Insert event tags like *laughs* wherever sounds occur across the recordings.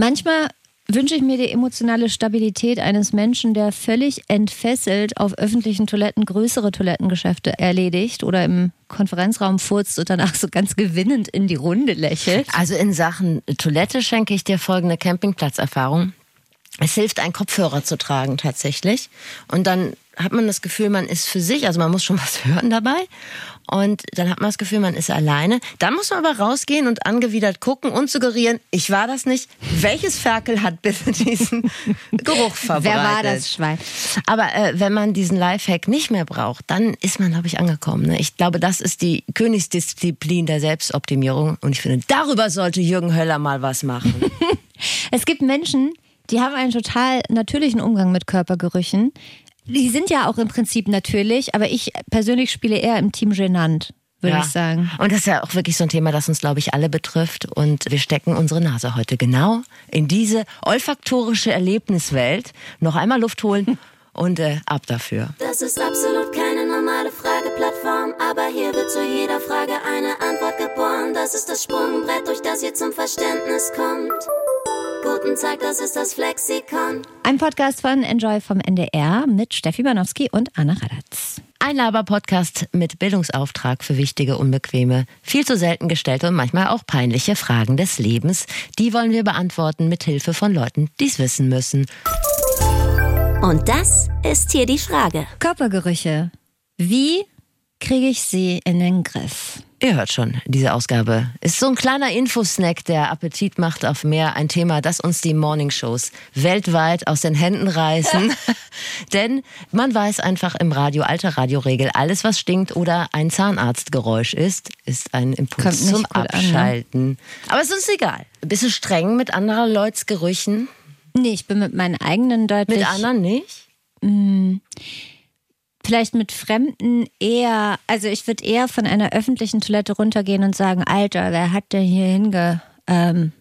Manchmal wünsche ich mir die emotionale Stabilität eines Menschen, der völlig entfesselt auf öffentlichen Toiletten größere Toilettengeschäfte erledigt oder im Konferenzraum furzt und danach so ganz gewinnend in die Runde lächelt. Also in Sachen Toilette schenke ich dir folgende Campingplatzerfahrung. Es hilft, einen Kopfhörer zu tragen tatsächlich. Und dann hat man das Gefühl, man ist für sich, also man muss schon was *laughs* hören dabei. Und dann hat man das Gefühl, man ist alleine. Dann muss man aber rausgehen und angewidert gucken und suggerieren, ich war das nicht. Welches Ferkel hat bitte *laughs* diesen Geruch verbreitet? Wer war das Schwein? Aber äh, wenn man diesen Lifehack nicht mehr braucht, dann ist man, glaube ich, angekommen. Ne? Ich glaube, das ist die Königsdisziplin der Selbstoptimierung. Und ich finde, darüber sollte Jürgen Höller mal was machen. *laughs* es gibt Menschen, die haben einen total natürlichen Umgang mit Körpergerüchen. Die sind ja auch im Prinzip natürlich, aber ich persönlich spiele eher im Team Genant, würde Ja. ich sagen. Und das ist ja auch wirklich so ein Thema, das uns, glaube ich, alle betrifft. Und wir stecken unsere Nase heute genau in diese olfaktorische Erlebniswelt. Noch einmal Luft holen *laughs* und äh, ab dafür. Das ist absolut keine normale Frageplattform, aber hier wird zu jeder Frage eine Antwort geboren. Das ist das Sprungbrett, durch das ihr zum Verständnis kommt. Guten Tag, das ist das Flexikon. Ein Podcast von Enjoy vom NDR mit Steffi Banowski und Anna Radatz. Ein Laber-Podcast mit Bildungsauftrag für wichtige, unbequeme, viel zu selten gestellte und manchmal auch peinliche Fragen des Lebens. Die wollen wir beantworten mit Hilfe von Leuten, die es wissen müssen. Und das ist hier die Frage. Körpergerüche. Wie kriege ich sie in den Griff? Ihr hört schon, diese Ausgabe ist so ein kleiner Infosnack, der Appetit macht auf mehr. Ein Thema, das uns die Morningshows weltweit aus den Händen reißen. *laughs* Denn man weiß einfach im Radio, alter Radioregel, alles was stinkt oder ein Zahnarztgeräusch ist, ist ein Impuls zum gut an, ne? Abschalten. Aber es ist uns egal. Bist du streng mit anderer Leuts Gerüchen? Nee, ich bin mit meinen eigenen deutlich. Mit anderen nicht? Vielleicht mit Fremden eher. Also ich würde eher von einer öffentlichen Toilette runtergehen und sagen, Alter, wer hat denn hier hinge. Ähm,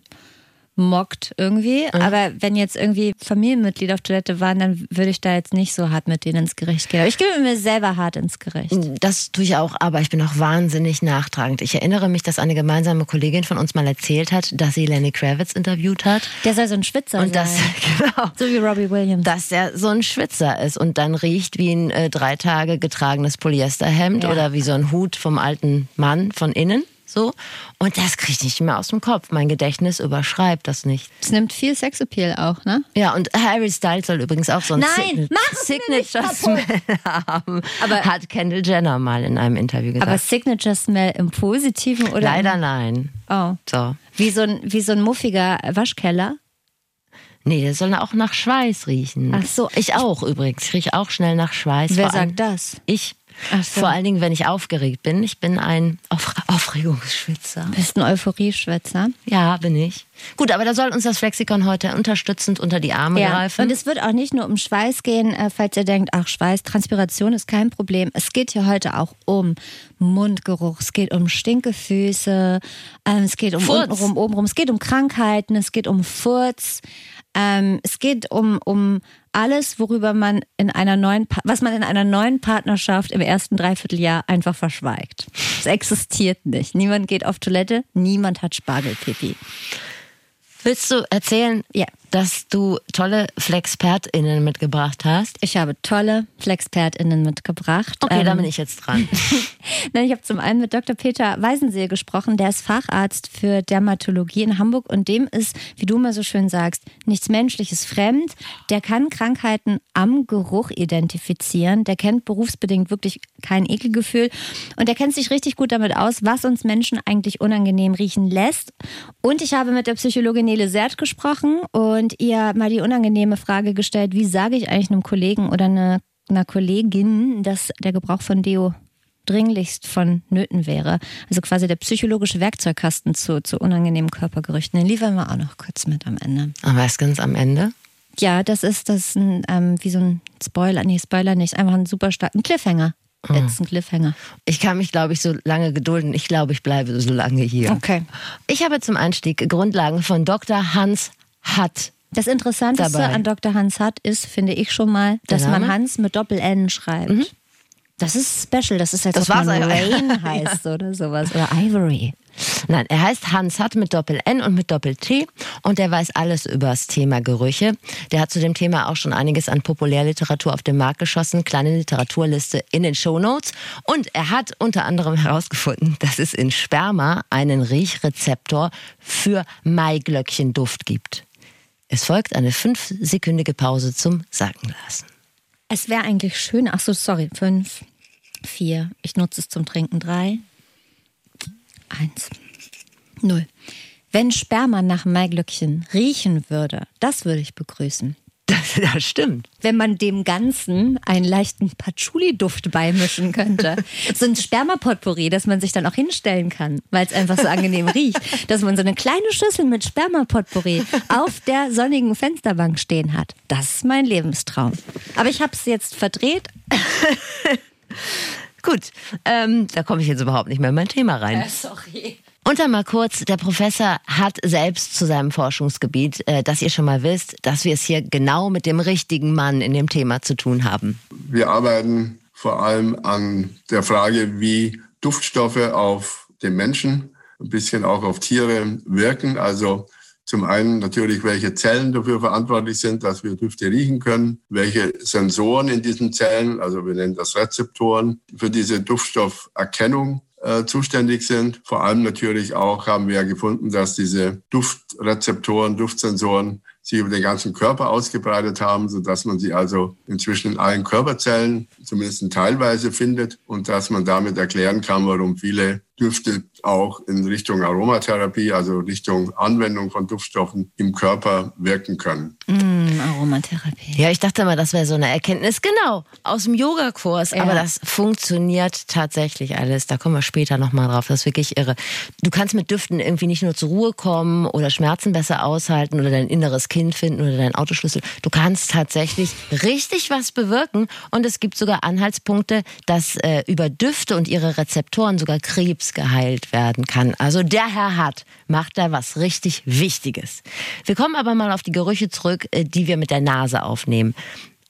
mockt irgendwie, aber wenn jetzt irgendwie Familienmitglieder auf Toilette waren, dann würde ich da jetzt nicht so hart mit denen ins Gericht gehen. Aber ich gehe mit mir selber hart ins Gericht. Das tue ich auch, aber ich bin auch wahnsinnig nachtragend. Ich erinnere mich, dass eine gemeinsame Kollegin von uns mal erzählt hat, dass sie Lenny Kravitz interviewt hat. Der soll so ein Schwitzer Und das, sein. *laughs* genau. So wie Robbie Williams. Dass er so ein Schwitzer ist und dann riecht wie ein äh, drei Tage getragenes Polyesterhemd Ja. oder wie so ein Hut vom alten Mann von innen. So. Und das kriege ich nicht mehr aus dem Kopf. Mein Gedächtnis überschreibt das nicht. Es nimmt viel Sexappeal auch, ne? Ja, und Harry Styles soll übrigens auch so ein Nein, Sign- mach es mir nicht Signature. Smell haben. Aber- hat Kendall Jenner mal in einem Interview gesagt. Aber Signature Smell im Positiven oder? Leider nein. oh. So. Wie so, ein, wie so ein muffiger Waschkeller. Nee, der soll auch nach Schweiß riechen. Ach so. Ich auch übrigens. Ich rieche auch schnell nach Schweiß. Wer sagt das? Ich. So. Vor allen Dingen, wenn ich aufgeregt bin. Ich bin ein Auf Aufregungsschwitzer. Bist ein Euphorieschwätzer. Ja, bin ich. Gut, aber da soll uns das Flexikon heute unterstützend unter die Arme greifen. Und es wird auch nicht nur um Schweiß gehen, äh, falls ihr denkt, ach Schweiß, Transpiration ist kein Problem. Es geht hier heute auch um Mundgeruch, es geht um Stinkefüße, ähm, es geht um Furz. untenrum, obenrum, es geht um Krankheiten, es geht um Furz, ähm, es geht um, um alles, worüber man in einer neuen, Pa- was man in einer neuen Partnerschaft im ersten Dreivierteljahr einfach verschweigt. Es existiert nicht. Niemand geht auf Toilette, niemand hat Spargelpipi. Willst du erzählen, Ja. Dass du tolle FlexpertInnen mitgebracht hast? Ich habe tolle FlexpertInnen mitgebracht. Okay, da Ähm, bin ich jetzt dran. *laughs* Nein, ich habe zum einen mit Dr. Peter Weisenseel gesprochen, der ist Facharzt für Dermatologie in Hamburg und dem ist, wie du immer so schön sagst, nichts Menschliches fremd. Der kann Krankheiten am Geruch identifizieren, der kennt berufsbedingt wirklich kein Ekelgefühl und der kennt sich richtig gut damit aus, was uns Menschen eigentlich unangenehm riechen lässt. Und ich habe mit der Psychologin Nele Sert gesprochen und ihr mal die unangenehme Frage gestellt, wie sage ich eigentlich einem Kollegen oder eine, einer Kollegin, dass der Gebrauch von Deo dringlichst vonnöten wäre. Also quasi der psychologische Werkzeugkasten zu, zu unangenehmen Körpergerüchten. Den liefern wir auch noch kurz mit am Ende. Aber erst ganz am Ende. Ja, das ist das ist ein, ähm, wie so ein Spoiler. Nee, Spoiler nicht. Einfach ein super starken Cliffhanger. Jetzt ein Cliffhanger. Ich kann mich, glaube ich, so lange gedulden. Ich glaube, ich bleibe so lange hier. Okay. Ich habe zum Einstieg Grundlagen von Dr. Hans Hatt. Das Interessanteste Dabei. an Dr. Hans Hatt ist, finde ich schon mal, dass man? Hans mit Doppel-N schreibt. Das ist special. Das ist, als Das ob man. Rain heißt oder sowas. Oder Ivory. Nein, er heißt Hans Hatt mit Doppel-N und mit Doppel-T und der weiß alles über das Thema Gerüche. Der hat zu dem Thema auch schon einiges an Populärliteratur auf den Markt geschossen. Kleine Literaturliste in den Shownotes. Und er hat unter anderem herausgefunden, dass es in Sperma einen Riechrezeptor für Maiglöckchenduft gibt. Es folgt eine fünfsekündige Pause zum Sacken lassen. Es wäre eigentlich schön. Ach so, sorry. Fünf, vier. Ich nutze es zum Trinken. Drei, eins, null. Wenn Sperma nach Maiglöckchen riechen würde, das würde ich begrüßen. Das, das stimmt. Wenn man dem Ganzen einen leichten Patchouli-Duft beimischen könnte. *laughs* So ein Spermapotpourri, das man sich dann auch hinstellen kann, weil es einfach so angenehm *laughs* riecht. Dass man so eine kleine Schüssel mit Spermapotpourri auf der sonnigen Fensterbank stehen hat. Das ist mein Lebenstraum. Aber ich habe es jetzt verdreht. *laughs* Gut, ähm, da komme ich jetzt überhaupt nicht mehr in mein Thema rein. Äh, sorry. Und dann mal kurz, der Professor hat selbst zu seinem Forschungsgebiet, äh, dass ihr schon mal wisst, dass wir es hier genau mit dem richtigen Mann in dem Thema zu tun haben. Wir arbeiten vor allem an der Frage, wie Duftstoffe auf den Menschen, ein bisschen auch auf Tiere wirken. Also zum einen natürlich, welche Zellen dafür verantwortlich sind, dass wir Düfte riechen können, welche Sensoren in diesen Zellen, also wir nennen das Rezeptoren, für diese Duftstofferkennung äh, zuständig sind. Vor allem natürlich auch haben wir gefunden, dass diese Duftrezeptoren, Duftsensoren sich über den ganzen Körper ausgebreitet haben, so dass man sie also inzwischen in allen Körperzellen zumindest teilweise findet und dass man damit erklären kann, warum viele Düfte auch in Richtung Aromatherapie, also Richtung Anwendung von Duftstoffen im Körper wirken können. Mm, Aromatherapie. Ja, ich dachte mal, das wäre so eine Erkenntnis, genau, aus dem Yogakurs. Ja. Aber das funktioniert tatsächlich alles. Da kommen wir später nochmal drauf. Das ist wirklich irre. Du kannst mit Düften irgendwie nicht nur zur Ruhe kommen oder Schmerzen besser aushalten oder dein inneres Kind finden oder deinen Autoschlüssel. Du kannst tatsächlich richtig was bewirken. Und es gibt sogar Anhaltspunkte, dass äh, über Düfte und ihre Rezeptoren sogar Krebs geheilt werden kann. Also der Herr hat, macht da was richtig Wichtiges. Wir kommen aber mal auf die Gerüche zurück, äh, die wir mit der Nase aufnehmen.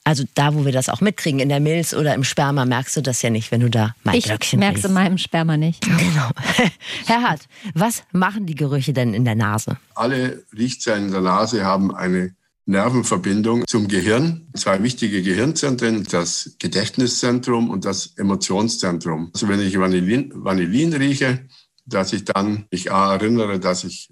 Also da, wo wir das auch mitkriegen, in der Milz oder im Sperma, merkst du das ja nicht, wenn du da Maiglöckchen Ich merke es in meinem Sperma nicht. Genau. *laughs* Herr Hart, was machen die Gerüche denn in der Nase? Alle Riechzellen in der Nase haben eine Nervenverbindung zum Gehirn. Zwei wichtige Gehirnzentren, das Gedächtniszentrum und das Emotionszentrum. Also wenn ich Vanillin, Vanillin rieche, dass ich dann mich A, erinnere, dass ich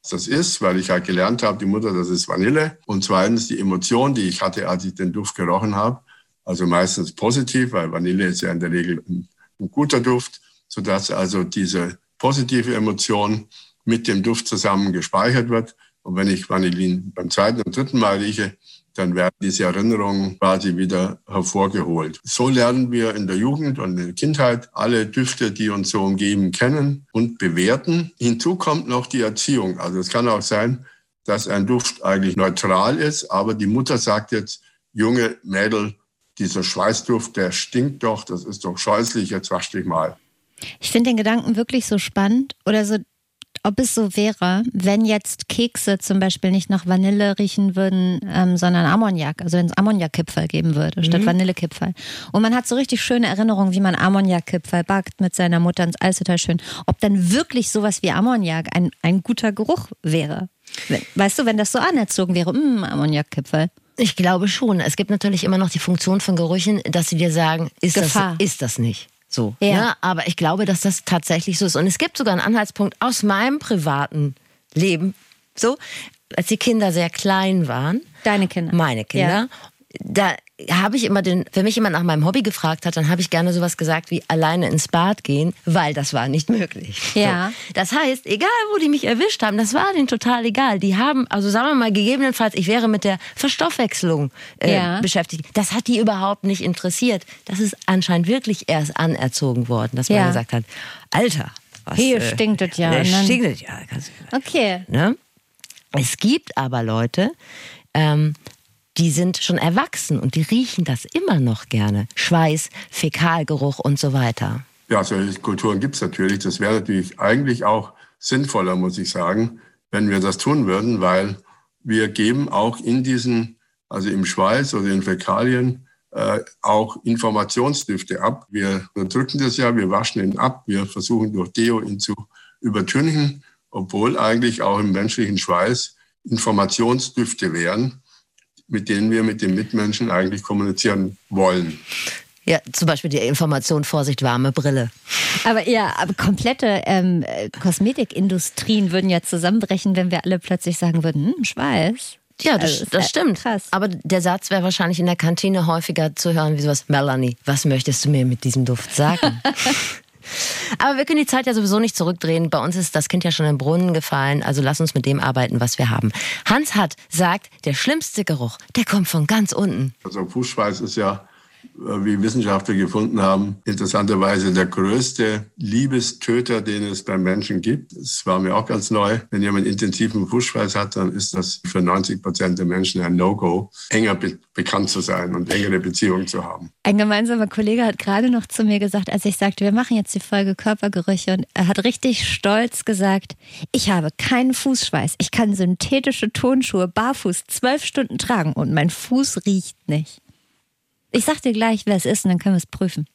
was das ist, weil ich halt gelernt habe, die Mutter, das ist Vanille. Und zweitens die Emotion, die ich hatte, als ich den Duft gerochen habe. Also meistens positiv, weil Vanille ist ja in der Regel ein, ein guter Duft, sodass also diese positive Emotion mit dem Duft zusammen gespeichert wird. Und wenn ich Vanillin beim zweiten und dritten Mal rieche, dann werden diese Erinnerungen quasi wieder hervorgeholt. So lernen wir in der Jugend und in der Kindheit alle Düfte, die uns so umgeben, kennen und bewerten. Hinzu kommt noch die Erziehung. Also es kann auch sein, dass ein Duft eigentlich neutral ist, aber die Mutter sagt jetzt, junge Mädel, dieser Schweißduft, der stinkt doch, das ist doch scheußlich, jetzt wasch dich mal. Ich finde den Gedanken wirklich so spannend oder so ob es so wäre, wenn jetzt Kekse zum Beispiel nicht nach Vanille riechen würden, ähm, sondern Ammoniak, also wenn es Ammoniakkipferl geben würde, mhm. statt Vanillekipferl. Und man hat so richtig schöne Erinnerungen, wie man Ammoniakkipferl backt mit seiner Mutter und ist alles total schön. Ob dann wirklich sowas wie Ammoniak ein, ein guter Geruch wäre. Weißt du, wenn das so anerzogen wäre, mh, Ammoniakkipferl. Ich glaube schon. Es gibt natürlich immer noch die Funktion von Gerüchen, dass sie dir sagen, ist, Gefahr. das, ist das nicht. So, ja. ja. Aber ich glaube, dass das tatsächlich so ist. Und es gibt sogar einen Anhaltspunkt aus meinem privaten Leben. So, als die Kinder sehr klein waren. Deine Kinder. Meine Kinder. Ja. Da habe ich immer den, wenn mich jemand nach meinem Hobby gefragt hat, dann habe ich gerne sowas gesagt wie alleine ins Bad gehen, weil das war nicht möglich. Ja. So. Das heißt, egal wo die mich erwischt haben, das war denen total egal. Die haben, also sagen wir mal, gegebenenfalls, ich wäre mit der Verstoffwechslung äh, ja. beschäftigt. Das hat die überhaupt nicht interessiert. Das ist anscheinend wirklich erst anerzogen worden, dass man ja. gesagt hat, Alter, was, Hier äh, stinkt es ja. Hier stinkt es ja. Okay. Ne? Es gibt aber Leute, ähm, die sind schon erwachsen und die riechen das immer noch gerne. Schweiß, Fäkalgeruch und so weiter. Ja, solche Kulturen gibt es natürlich. Das wäre natürlich eigentlich auch sinnvoller, muss ich sagen, wenn wir das tun würden, weil wir geben auch in diesen, also im Schweiß oder in Fäkalien, äh, auch Informationsdüfte ab. Wir drücken das ja, wir waschen ihn ab, wir versuchen durch Deo ihn zu übertünchen, obwohl eigentlich auch im menschlichen Schweiß Informationsdüfte wären, mit denen wir mit den Mitmenschen eigentlich kommunizieren wollen. Ja, zum Beispiel die Information, Vorsicht, warme Brille. Aber ja, aber komplette ähm, Kosmetikindustrien würden ja zusammenbrechen, wenn wir alle plötzlich sagen würden, hm, Schweiß. Ja, das, also, das stimmt. Krass. Aber der Satz wäre wahrscheinlich in der Kantine häufiger zu hören wie sowas, Melanie, was möchtest du mir mit diesem Duft sagen? *laughs* Aber wir können die Zeit ja sowieso nicht zurückdrehen. Bei uns ist das Kind ja schon im Brunnen gefallen. Also lass uns mit dem arbeiten, was wir haben. Hans hat sagt, der schlimmste Geruch, der kommt von ganz unten. Also Fußschweiß ist ja wie Wissenschaftler gefunden haben, interessanterweise der größte Liebestöter, den es beim Menschen gibt. Es war mir auch ganz neu. Wenn jemand intensiven Fußschweiß hat, dann ist das für 90 Prozent der Menschen ein No-Go, enger be bekannt zu sein und engere Beziehungen zu haben. Ein gemeinsamer Kollege hat gerade noch zu mir gesagt, als ich sagte, wir machen jetzt die Folge Körpergerüche und er hat richtig stolz gesagt, ich habe keinen Fußschweiß. Ich kann synthetische Tonschuhe barfuß zwölf Stunden tragen und mein Fuß riecht nicht. Ich sag dir gleich, wer es ist, und dann können wir es prüfen.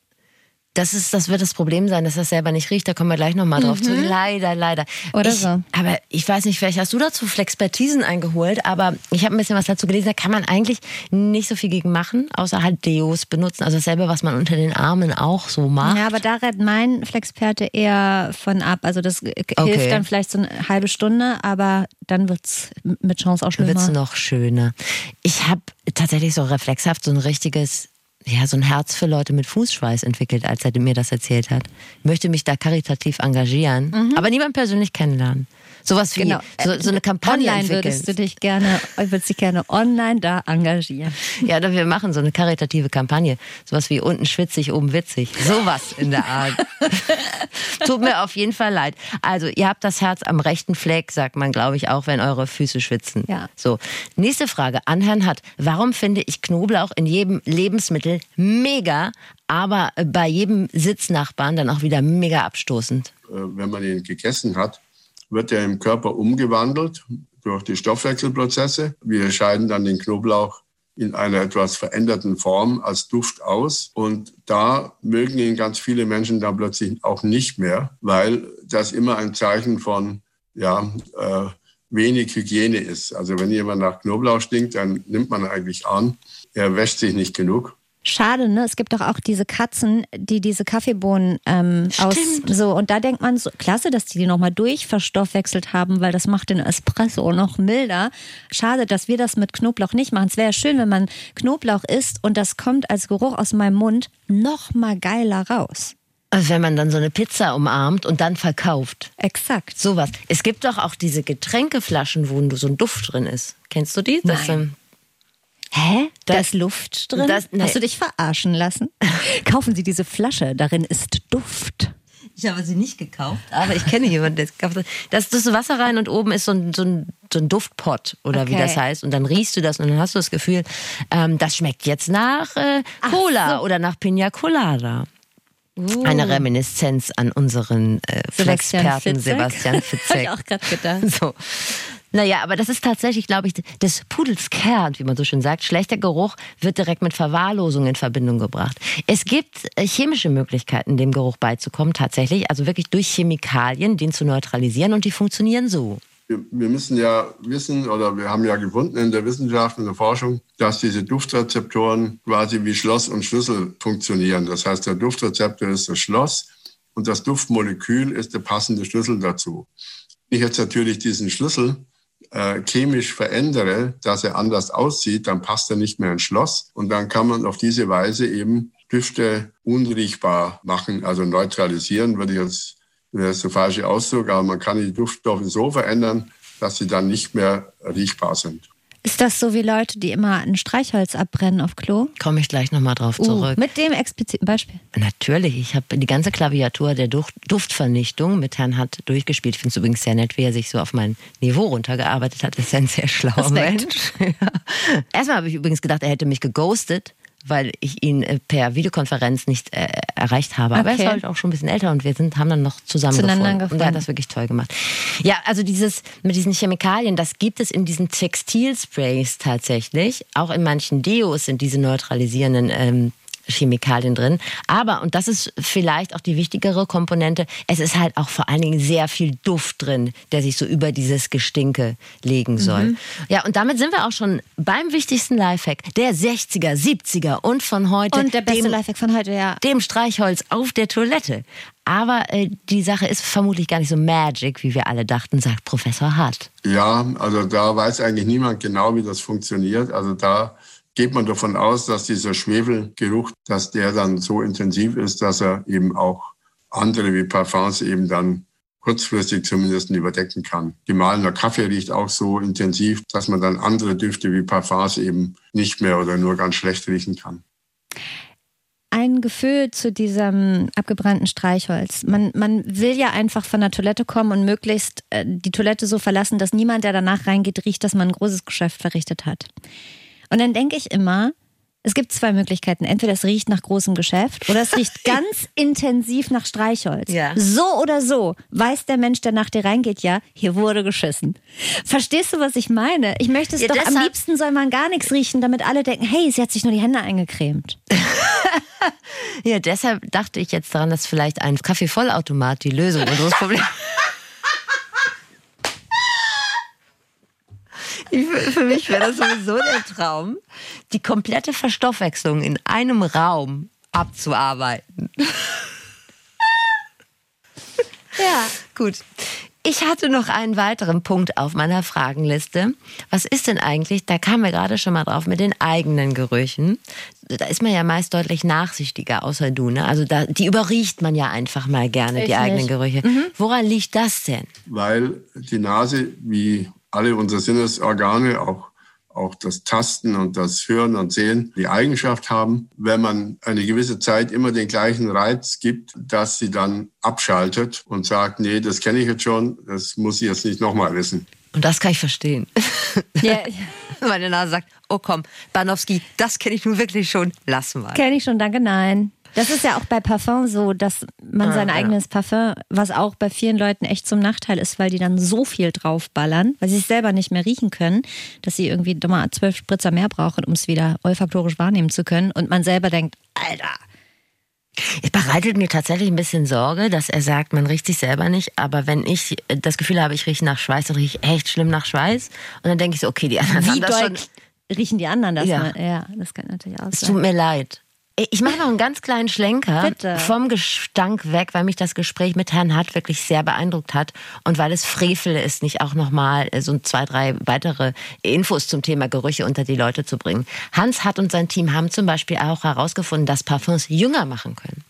Das, ist, das wird das Problem sein, dass das selber nicht riecht. Da kommen wir gleich nochmal drauf mhm. zu. Leider, leider. Oder ich, so. Aber ich weiß nicht, vielleicht hast du dazu Flexpertisen eingeholt, aber ich habe ein bisschen was dazu gelesen. Da kann man eigentlich nicht so viel gegen machen, außer halt Deos benutzen. Also dasselbe, was man unter den Armen auch so macht. Ja, aber da rät mein Flexperte eher von ab. Also das hilft okay. dann vielleicht so eine halbe Stunde, aber dann wird es mit Chance auch schlimmer. Wird es noch schöner. Ich habe tatsächlich so reflexhaft so ein richtiges ja, so ein Herz für Leute mit Fußschweiß entwickelt, als er mir das erzählt hat. Ich möchte mich da karitativ engagieren, mhm. aber niemand persönlich kennenlernen. Sowas wie genau. so, so eine Kampagne Online entwickeln. würdest du dich gerne, würdest dich gerne online da engagieren. Ja, wir machen so eine karitative Kampagne. Sowas wie unten schwitzig, oben witzig. Sowas in der Art. *laughs* Tut mir auf jeden Fall leid. Also, ihr habt das Herz am rechten Fleck, sagt man, glaube ich, auch, wenn eure Füße schwitzen. Ja. So. Nächste Frage an Herrn Hatt. Warum finde ich Knoblauch in jedem Lebensmittel mega, aber bei jedem Sitznachbarn dann auch wieder mega abstoßend? Äh, wenn man ihn gegessen hat, wird er im Körper umgewandelt durch die Stoffwechselprozesse. Wir scheiden dann den Knoblauch in einer etwas veränderten Form als Duft aus. Und da mögen ihn ganz viele Menschen dann plötzlich auch nicht mehr, weil das immer ein Zeichen von ja, äh, wenig Hygiene ist. Also wenn jemand nach Knoblauch stinkt, dann nimmt man eigentlich an, er wäscht sich nicht genug. Schade, ne? Es gibt doch auch diese Katzen, die diese Kaffeebohnen ähm, aus so und da denkt man so klasse, dass die die nochmal durchverstoffwechselt haben, weil das macht den Espresso noch milder. Schade, dass wir das mit Knoblauch nicht machen. Es wäre schön, wenn man Knoblauch isst und das kommt als Geruch aus meinem Mund noch mal geiler raus. Also wenn man dann so eine Pizza umarmt und dann verkauft. Exakt. Sowas. Es gibt doch auch diese Getränkeflaschen, wo so ein Duft drin ist. Kennst du die? Das Nein. Hä? Da, da ist Luft drin? Das, nee. Hast du dich verarschen lassen? *laughs* Kaufen Sie diese Flasche, darin ist Duft. Ich habe sie nicht gekauft, aber ich kenne jemanden, der es gekauft hat. Da ist das Wasser rein und oben ist so ein, so ein, so ein Duftpott oder okay. wie das heißt. Und dann riechst du das und dann hast du das Gefühl, ähm, das schmeckt jetzt nach äh, Cola so. oder nach Pina Colada. Uh. Eine Reminiszenz an unseren äh, Flexperten Sebastian *laughs* Fitzek. Habe ich auch gerade gedacht. So. Naja, aber das ist tatsächlich, glaube ich, des Pudels Kern, wie man so schön sagt. Schlechter Geruch wird direkt mit Verwahrlosung in Verbindung gebracht. Es gibt äh, chemische Möglichkeiten, dem Geruch beizukommen, tatsächlich. Also wirklich durch Chemikalien, den zu neutralisieren und die funktionieren so. Wir müssen ja wissen, oder wir haben ja gefunden in der Wissenschaft, in der Forschung, dass diese Duftrezeptoren quasi wie Schloss und Schlüssel funktionieren. Das heißt, der Duftrezeptor ist das Schloss und das Duftmolekül ist der passende Schlüssel dazu. Ich jetzt natürlich diesen Schlüssel äh, chemisch verändere, dass er anders aussieht, dann passt er nicht mehr ins Schloss. Und dann kann man auf diese Weise eben Düfte unriechbar machen, also neutralisieren, würde ich jetzt, das ist der falsche Ausdruck, aber man kann die Duftstoffe so verändern, dass sie dann nicht mehr riechbar sind. Ist das so wie Leute, die immer ein Streichholz abbrennen auf Klo? Komme ich gleich nochmal drauf uh, zurück. Mit dem expliziten Beispiel? Natürlich. Ich habe die ganze Klaviatur der Duft Duftvernichtung mit Herrn Hatt durchgespielt. Ich finde es übrigens sehr nett, wie er sich so auf mein Niveau runtergearbeitet hat. Das ist ein sehr schlauer Mensch. *laughs* Ja. Erstmal habe ich übrigens gedacht, er hätte mich geghostet weil ich ihn äh, per Videokonferenz nicht äh, erreicht habe. Aber okay. er ist halt auch schon ein bisschen älter und wir sind, haben dann noch zusammen gefunden. Und er hat das wirklich toll gemacht. Ja, also dieses mit diesen Chemikalien, das gibt es in diesen Textilsprays tatsächlich. Auch in manchen Deos sind diese neutralisierenden ähm, Chemikalien drin. Aber, und das ist vielleicht auch die wichtigere Komponente, es ist halt auch vor allen Dingen sehr viel Duft drin, der sich so über dieses Gestinke legen soll. Mhm. Ja, und damit sind wir auch schon beim wichtigsten Lifehack der 60er, 70er und von heute. Und der beste dem, Lifehack von heute, ja. Dem Streichholz auf der Toilette. Aber äh, die Sache ist vermutlich gar nicht so magic, wie wir alle dachten, sagt Professor Hart. Ja, also da weiß eigentlich niemand genau, wie das funktioniert. Also da geht man davon aus, dass dieser Schwefelgeruch, dass der dann so intensiv ist, dass er eben auch andere wie Parfums eben dann kurzfristig zumindest überdecken kann. Gemahlener Kaffee riecht auch so intensiv, dass man dann andere Düfte wie Parfums eben nicht mehr oder nur ganz schlecht riechen kann ein Gefühl zu diesem abgebrannten Streichholz. Man, man will ja einfach von der Toilette kommen und möglichst äh, die Toilette so verlassen, dass niemand, der danach reingeht, riecht, dass man ein großes Geschäft verrichtet hat. Und dann denke ich immer, es gibt zwei Möglichkeiten. Entweder es riecht nach großem Geschäft oder es riecht *laughs* ganz intensiv nach Streichholz. Ja. So oder so weiß der Mensch, der nach dir reingeht, ja, hier wurde geschissen. Verstehst du, was ich meine? Ich möchte es ja, doch, am liebsten soll man gar nichts riechen, damit alle denken, hey, sie hat sich nur die Hände eingecremt. *laughs* ja, deshalb dachte ich jetzt daran, dass vielleicht ein Kaffeevollautomat die Lösung unseres Problems *laughs* Ich, für mich wäre das sowieso der Traum, die komplette Verstoffwechslung in einem Raum abzuarbeiten. Ja. Gut. Ich hatte noch einen weiteren Punkt auf meiner Fragenliste. Was ist denn eigentlich, da kamen wir gerade schon mal drauf, mit den eigenen Gerüchen. Da ist man ja meist deutlich nachsichtiger, außer du, ne? Also da, die überriecht man ja einfach mal gerne, ich die eigenen nicht. Gerüche. Mhm. Woran liegt das denn? Weil die Nase, wie alle unsere Sinnesorgane, auch, auch das Tasten und das Hören und Sehen, die Eigenschaft haben, wenn man eine gewisse Zeit immer den gleichen Reiz gibt, dass sie dann abschaltet und sagt, nee, das kenne ich jetzt schon, das muss ich jetzt nicht nochmal wissen. Und das kann ich verstehen. *laughs* Ja. Meine Nase sagt, oh komm, Banowski, das kenne ich nun wirklich schon, lass mal. Kenne ich schon, danke, nein. Das ist ja auch bei Parfum so, dass man ah, sein ja. eigenes Parfum, was auch bei vielen Leuten echt zum Nachteil ist, weil die dann so viel draufballern, weil sie es selber nicht mehr riechen können, dass sie irgendwie mal zwölf Spritzer mehr brauchen, um es wieder olfaktorisch wahrnehmen zu können. Und man selber denkt, Alter, es bereitet mir tatsächlich ein bisschen Sorge, dass er sagt, man riecht sich selber nicht. Aber wenn ich das Gefühl habe, ich rieche nach Schweiß, dann rieche ich echt schlimm nach Schweiß. Und dann denke ich so, okay, die anderen Wie haben das schon. Riechen die anderen das? Ja, mal? ja das kann natürlich auch sein. Es tut mir leid. Ich mache noch einen ganz kleinen Schlenker Bitte. vom Gestank weg, weil mich das Gespräch mit Herrn Hart wirklich sehr beeindruckt hat und weil es Frevel ist, nicht auch nochmal äh, so zwei, drei weitere Infos zum Thema Gerüche unter die Leute zu bringen. Hans Hart und sein Team haben zum Beispiel auch herausgefunden, dass Parfums jünger machen können.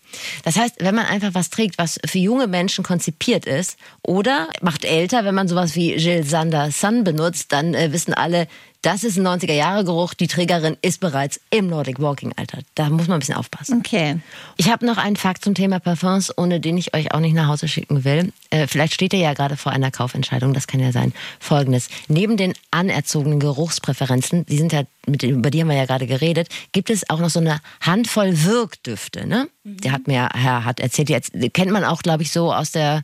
Das heißt, wenn man einfach was trägt, was für junge Menschen konzipiert ist, oder macht älter, wenn man sowas wie Jill Sander Sun benutzt, dann äh, wissen alle, das ist ein 90er-Jahre-Geruch. Die Trägerin ist bereits im Nordic Walking-Alter. Da muss man ein bisschen aufpassen. Okay. Ich habe noch einen Fakt zum Thema Parfums, ohne den ich euch auch nicht nach Hause schicken will. Äh, vielleicht steht ihr ja gerade vor einer Kaufentscheidung. Das kann ja sein. Folgendes. Neben den anerzogenen Geruchspräferenzen, die sind ja, mit, über die haben wir ja gerade geredet, gibt es auch noch so eine Handvoll Wirkdüfte. Ne? Mhm. Der hat mir, Herr hat erzählt, jetzt kennt man auch, glaube ich, so aus der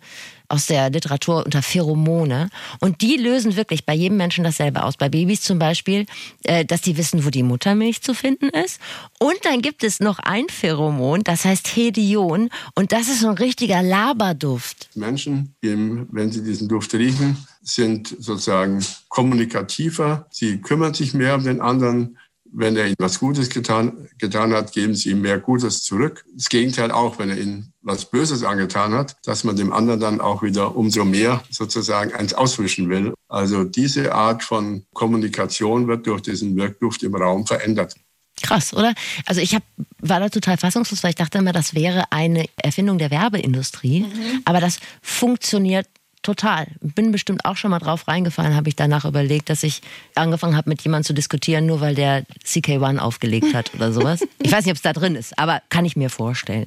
aus der Literatur unter Pheromone. Und die lösen wirklich bei jedem Menschen dasselbe aus. Bei Babys zum Beispiel, äh, dass die wissen, wo die Muttermilch zu finden ist. Und dann gibt es noch ein Pheromon, das heißt Hedion. Und das ist so ein richtiger Laberduft. Menschen, wenn sie diesen Duft riechen, sind sozusagen kommunikativer. Sie kümmern sich mehr um den anderen wenn er ihnen was Gutes getan, getan hat, geben sie ihm mehr Gutes zurück. Das Gegenteil auch, wenn er ihnen was Böses angetan hat, dass man dem anderen dann auch wieder umso mehr sozusagen eins auswischen will. Also diese Art von Kommunikation wird durch diesen Wirkduft im Raum verändert. Krass, oder? Also ich hab, war da total fassungslos, weil ich dachte immer, das wäre eine Erfindung der Werbeindustrie. Mhm. Aber das funktioniert Total. Bin bestimmt auch schon mal drauf reingefallen, habe ich danach überlegt, dass ich angefangen habe, mit jemandem zu diskutieren, nur weil der CK1 aufgelegt hat oder sowas. *laughs* Ich weiß nicht, ob es da drin ist, aber kann ich mir vorstellen.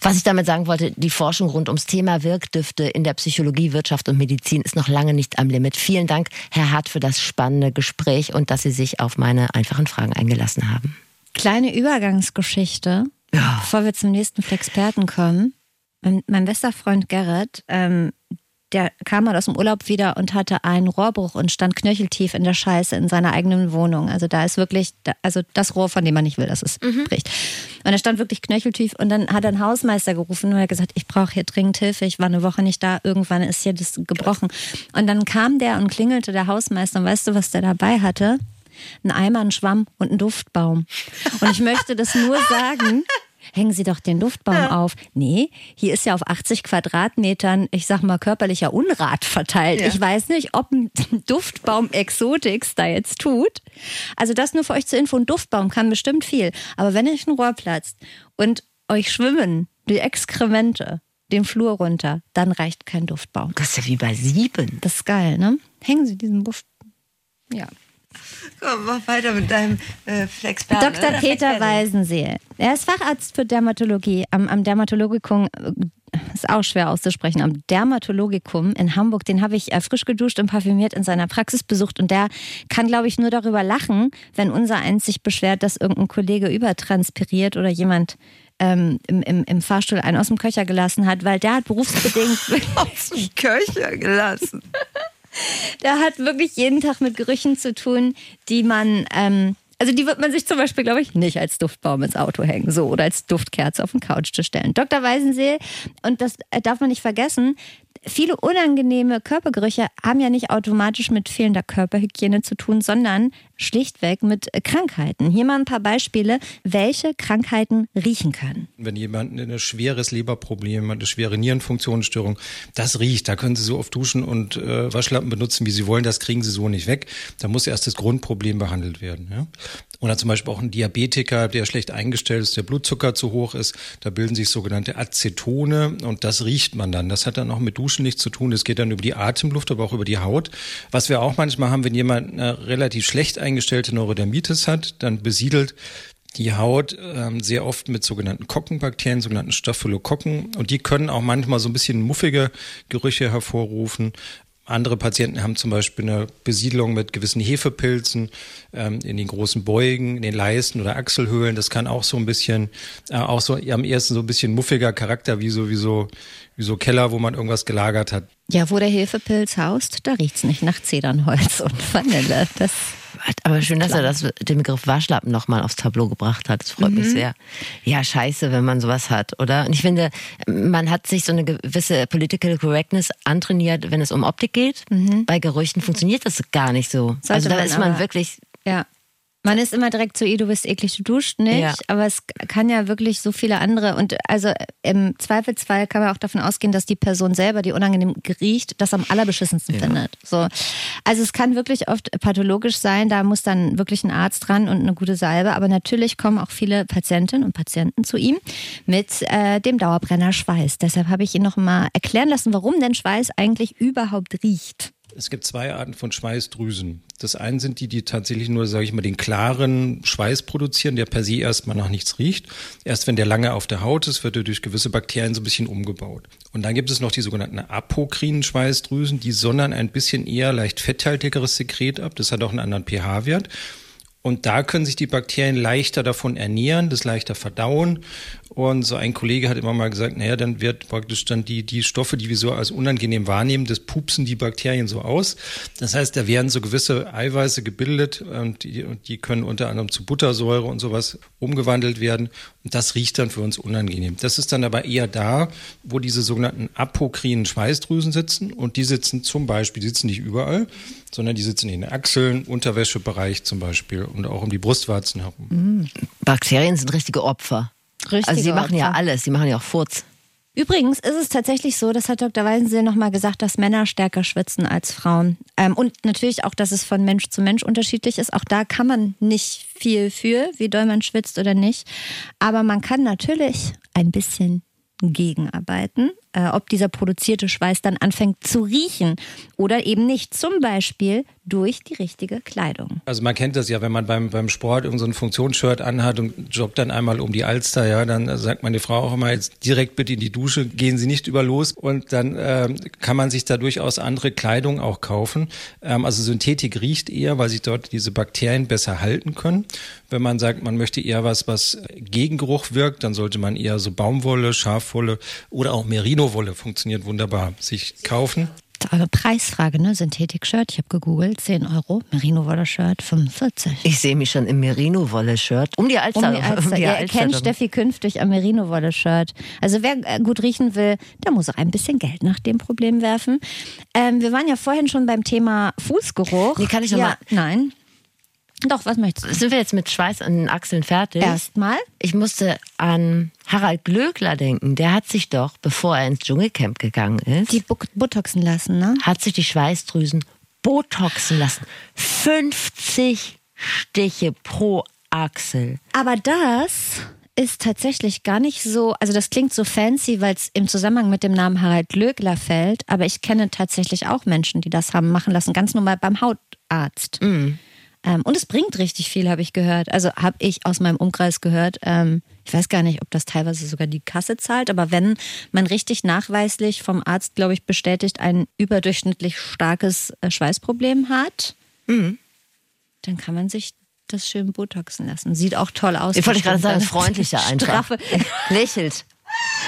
Was ich damit sagen wollte, die Forschung rund ums Thema Wirkdüfte in der Psychologie, Wirtschaft und Medizin ist noch lange nicht am Limit. Vielen Dank, Herr Hart, für das spannende Gespräch und dass Sie sich auf meine einfachen Fragen eingelassen haben. Kleine Übergangsgeschichte, ja. bevor wir zum nächsten Flexperten kommen. Mein, mein bester Freund Gerrit, ähm, der kam mal aus dem Urlaub wieder und hatte einen Rohrbruch und stand knöcheltief in der Scheiße in seiner eigenen Wohnung. Also da ist wirklich, also das Rohr, von dem man nicht will, dass es mhm. bricht. Und er stand wirklich knöcheltief und dann hat er einen Hausmeister gerufen und er hat gesagt, ich brauche hier dringend Hilfe, ich war eine Woche nicht da, irgendwann ist hier das gebrochen. Und dann kam der und klingelte der Hausmeister und weißt du, was der dabei hatte? Ein Eimer, ein Schwamm und ein Duftbaum. Und ich möchte das nur sagen, *laughs* hängen Sie doch den Luftbaum ja. auf. Nee, hier ist ja auf 80 Quadratmetern, ich sag mal, körperlicher Unrat verteilt. Ja. Ich weiß nicht, ob ein Duftbaum Exotix da jetzt tut. Also das nur für euch zur Info. Ein Duftbaum kann bestimmt viel. Aber wenn euch ein Rohr platzt und euch schwimmen die Exkremente den Flur runter, dann reicht kein Duftbaum. Das ist ja wie bei sieben. Das ist geil, ne? Hängen Sie diesen Duft. Ja. Komm, mach weiter mit deinem äh, Flex Dr. Peter Weisenseel. Er ist Facharzt für Dermatologie am, am Dermatologikum. Ist auch schwer auszusprechen. Am Dermatologikum in Hamburg, den habe ich äh, frisch geduscht und parfümiert in seiner Praxis besucht. Und der kann, glaube ich, nur darüber lachen, wenn unser eins sich beschwert, dass irgendein Kollege übertranspiriert oder jemand ähm, im, im, im Fahrstuhl einen aus dem Köcher gelassen hat, weil der hat berufsbedingt *laughs* aus dem Köcher gelassen. *laughs* Der hat wirklich jeden Tag mit Gerüchen zu tun, die man, ähm, also die wird man sich zum Beispiel, glaube ich, nicht als Duftbaum ins Auto hängen, so oder als Duftkerze auf den Couch zu stellen. Dr. Weisenseel, und das darf man nicht vergessen, viele unangenehme Körpergerüche haben ja nicht automatisch mit fehlender Körperhygiene zu tun, sondern schlichtweg mit Krankheiten. Hier mal ein paar Beispiele, welche Krankheiten riechen können. Wenn jemand ein schweres Leberproblem hat, eine schwere Nierenfunktionsstörung, das riecht. Da können Sie so oft duschen und äh, Waschlappen benutzen, wie Sie wollen. Das kriegen Sie so nicht weg. Da muss erst das Grundproblem behandelt werden. Ja? Oder zum Beispiel auch ein Diabetiker, der schlecht eingestellt ist, der Blutzucker zu hoch ist. Da bilden sich sogenannte Acetone und das riecht man dann. Das hat dann auch mit Duschen nichts zu tun. Das geht dann über die Atemluft, aber auch über die Haut. Was wir auch manchmal haben, wenn jemand eine relativ schlecht eingestellte Neurodermitis hat, dann besiedelt die Haut ähm, sehr oft mit sogenannten Kockenbakterien, sogenannten Staphylokokken. Und die können auch manchmal so ein bisschen muffige Gerüche hervorrufen. Andere Patienten haben zum Beispiel eine Besiedlung mit gewissen Hefepilzen ähm, in den großen Beugen, in den Leisten oder Achselhöhlen. Das kann auch so ein bisschen, äh, auch so am ersten so ein bisschen muffiger Charakter, wie so, wie so, wie so Keller, wo man irgendwas gelagert hat. Ja, wo der Hefepilz haust, da riecht's nicht nach Zedernholz und Vanille. Das aber schön, dass er das, den Begriff Waschlappen nochmal aufs Tableau gebracht hat. Das freut mhm. mich sehr. Ja, scheiße, wenn man sowas hat, oder? Und ich finde, man hat sich so eine gewisse Political Correctness antrainiert, wenn es um Optik geht. Mhm. Bei Gerüchten funktioniert das gar nicht so. Sollte also da ist man wirklich. Ja. Man ist immer direkt so, du bist eklig, du duscht nicht. Ja. Aber es kann ja wirklich so viele andere. Und also im Zweifelsfall kann man auch davon ausgehen, dass die Person selber, die unangenehm riecht, das am allerbeschissensten ja. findet. So. Also es kann wirklich oft pathologisch sein. Da muss dann wirklich ein Arzt dran und eine gute Salbe. Aber natürlich kommen auch viele Patientinnen und Patienten zu ihm mit äh, dem Dauerbrenner Schweiß. Deshalb habe ich ihn noch mal erklären lassen, warum denn Schweiß eigentlich überhaupt riecht. Es gibt zwei Arten von Schweißdrüsen. Das eine sind die, die tatsächlich nur, sage ich mal, den klaren Schweiß produzieren, der per se erstmal nach nichts riecht. Erst wenn der lange auf der Haut ist, wird er durch gewisse Bakterien so ein bisschen umgebaut. Und dann gibt es noch die sogenannten apokrinen Schweißdrüsen, die sondern ein bisschen eher leicht fetthaltigeres Sekret ab. Das hat auch einen anderen pH-Wert. Und da können sich die Bakterien leichter davon ernähren, das leichter verdauen und so ein Kollege hat immer mal gesagt, naja, dann wird praktisch dann die, die Stoffe, die wir so als unangenehm wahrnehmen, das pupsen die Bakterien so aus. Das heißt, da werden so gewisse Eiweiße gebildet und die, und die können unter anderem zu Buttersäure und sowas umgewandelt werden. Und das riecht dann für uns unangenehm. Das ist dann aber eher da, wo diese sogenannten apokrinen Schweißdrüsen sitzen. Und die sitzen zum Beispiel, die sitzen nicht überall, sondern die sitzen in den Achseln, Unterwäschebereich zum Beispiel und auch um die Brustwarzen herum. Bakterien sind richtige Opfer. Richtig. Also sie machen ja alles, sie machen ja auch Furz. Übrigens ist es tatsächlich so, das hat Dr. Weisenseel nochmal gesagt, dass Männer stärker schwitzen als Frauen. Ähm, und natürlich auch, dass es von Mensch zu Mensch unterschiedlich ist. Auch da kann man nicht viel für, wie doll man schwitzt oder nicht. Aber man kann natürlich ein bisschen gegenarbeiten, äh, ob dieser produzierte Schweiß dann anfängt zu riechen oder eben nicht. Zum Beispiel durch die richtige Kleidung. Also man kennt das ja, wenn man beim, beim Sport so ein Funktionsshirt anhat und jobbt dann einmal um die Alster, ja, dann sagt meine Frau auch immer, jetzt direkt bitte in die Dusche, gehen Sie nicht über los und dann ähm, kann man sich da durchaus andere Kleidung auch kaufen. Ähm, also Synthetik riecht eher, weil sich dort diese Bakterien besser halten können. Wenn man sagt, man möchte eher was, was gegen Geruch wirkt, dann sollte man eher so Baumwolle, Schafwolle oder auch Merino Merino-Wolle funktioniert funktioniert wunderbar. Sich kaufen. Preisfrage, ne? Synthetik-Shirt, ich habe gegoogelt, 10 Euro. Merino-Wolle-Shirt, 45. Ich sehe mich schon im Merino-Wolle-Shirt. Um die Alster. Um die Alster. Um die Ihr erkennt Steffi künftig am Merino-Wolle-Shirt. Also wer äh, gut riechen will, der muss auch ein bisschen Geld nach dem Problem werfen. Ähm, wir waren ja vorhin schon beim Thema Fußgeruch. Nee, kann ich noch ja. Nein. Doch, was möchtest du? Sind wir jetzt mit Schweiß an den Achseln fertig? Erstmal. Ich musste an Harald Glöckler denken. Der hat sich doch, bevor er ins Dschungelcamp gegangen ist, Die Botoxen lassen, ne? hat sich die Schweißdrüsen botoxen lassen. 50 Stiche pro Achsel. Aber das ist tatsächlich gar nicht so, also das klingt so fancy, weil es im Zusammenhang mit dem Namen Harald Lögler fällt, aber ich kenne tatsächlich auch Menschen, die das haben machen lassen, ganz normal beim Hautarzt. Ähm, und es bringt richtig viel, habe ich gehört. Also habe ich aus meinem Umkreis gehört. Ähm, ich weiß gar nicht, ob das teilweise sogar die Kasse zahlt, aber wenn man richtig nachweislich vom Arzt, glaube ich, bestätigt, ein überdurchschnittlich starkes äh, Schweißproblem hat, dann kann man sich das schön botoxen lassen. Sieht auch toll aus. Ich wollte gerade sagen, freundlicher. *laughs* Straffe. Lächelt.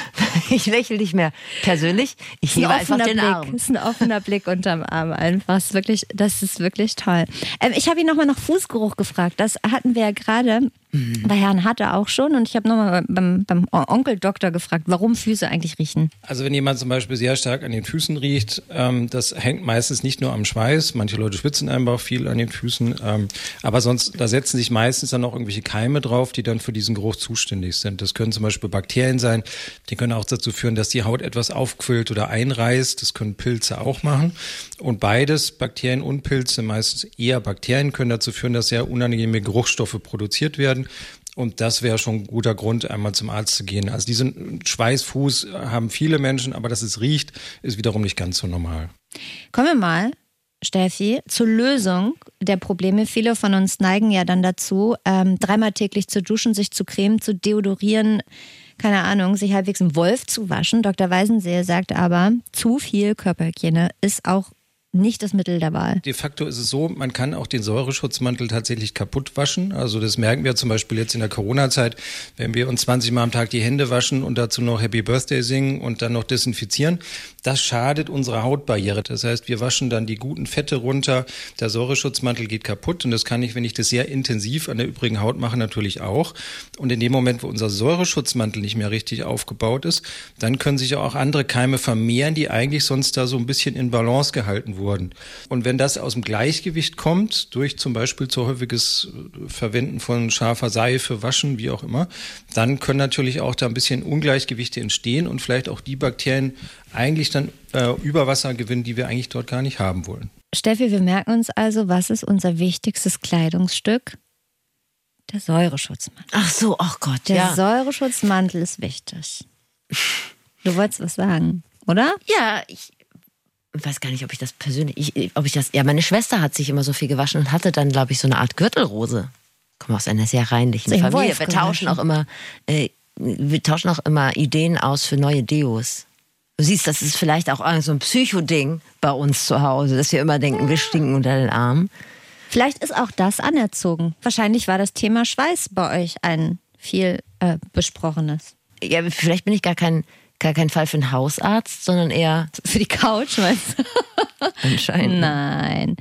*laughs* Ich lächle nicht mehr persönlich. Ich hebe ein einfach offener den Blick. Arm. ist ein offener Blick unterm Arm einfach. Das ist wirklich, das ist wirklich toll. Ähm, ich habe ihn nochmal nach Fußgeruch gefragt. Das hatten wir ja gerade Mhm. bei Herrn Hatte auch schon. Und ich habe nochmal beim, beim Onkeldoktor gefragt, warum Füße eigentlich riechen. Also wenn jemand zum Beispiel sehr stark an den Füßen riecht, ähm, das hängt meistens nicht nur am Schweiß. Manche Leute schwitzen einfach viel an den Füßen. Ähm, aber sonst, da setzen sich meistens dann auch irgendwelche Keime drauf, die dann für diesen Geruch zuständig sind. Das können zum Beispiel Bakterien sein. Die können auch dazu führen, dass die Haut etwas aufquillt oder einreißt. Das können Pilze auch machen. Und beides, Bakterien und Pilze, meistens eher Bakterien, können dazu führen, dass sehr unangenehme Geruchsstoffe produziert werden. Und das wäre schon ein guter Grund, einmal zum Arzt zu gehen. Also diesen Schweißfuß haben viele Menschen, aber dass es riecht, ist wiederum nicht ganz so normal. Kommen wir mal, Steffi, zur Lösung der Probleme. Viele von uns neigen ja dann dazu, ähm, dreimal täglich zu duschen, sich zu cremen, zu deodorieren, keine Ahnung, sich halbwegs im Wolf zu waschen. Dr. Weisenseer sagt aber, zu viel Körperhygiene ist auch nicht das Mittel der Wahl. De facto ist es so, man kann auch den Säureschutzmantel tatsächlich kaputt waschen. Also das merken wir zum Beispiel jetzt in der Corona-Zeit, wenn wir uns 20 Mal am Tag die Hände waschen und dazu noch Happy Birthday singen und dann noch desinfizieren. Das schadet unserer Hautbarriere. Das heißt, wir waschen dann die guten Fette runter, der Säureschutzmantel geht kaputt und das kann ich, wenn ich das sehr intensiv an der übrigen Haut mache, natürlich auch. Und in dem Moment, wo unser Säureschutzmantel nicht mehr richtig aufgebaut ist, dann können sich auch andere Keime vermehren, die eigentlich sonst da so ein bisschen in Balance gehalten wurden. Und wenn das aus dem Gleichgewicht kommt, durch zum Beispiel zu häufiges Verwenden von scharfer Seife, Waschen, wie auch immer, dann können natürlich auch da ein bisschen Ungleichgewichte entstehen und vielleicht auch die Bakterien eigentlich dann äh, Überwasser gewinnen, die wir eigentlich dort gar nicht haben wollen. Steffi, wir merken uns also, was ist unser wichtigstes Kleidungsstück? Der Säureschutzmantel. Ach so, ach Gott, Der ja. Säureschutzmantel ist wichtig. Du wolltest was sagen, oder? Ja, ich weiß gar nicht, ob ich das persönlich, ich, ob ich das, ja, meine Schwester hat sich immer so viel gewaschen und hatte dann, glaube ich, so eine Art Gürtelrose. Komme aus einer sehr reinlichen Familie. Wolf Wir tauschen auch immer, äh, wir tauschen auch immer Ideen aus für neue Deos. Du siehst, das ist vielleicht auch irgend so ein Psychoding bei uns zu Hause, dass wir immer denken, wir stinken unter den Armen. Vielleicht ist auch das anerzogen. Wahrscheinlich war das Thema Schweiß bei euch ein viel äh, besprochenes. Ja, vielleicht bin ich gar kein, gar kein Fall für einen Hausarzt, sondern eher Für die Couch, meinst du? *laughs* anscheinend. Nein.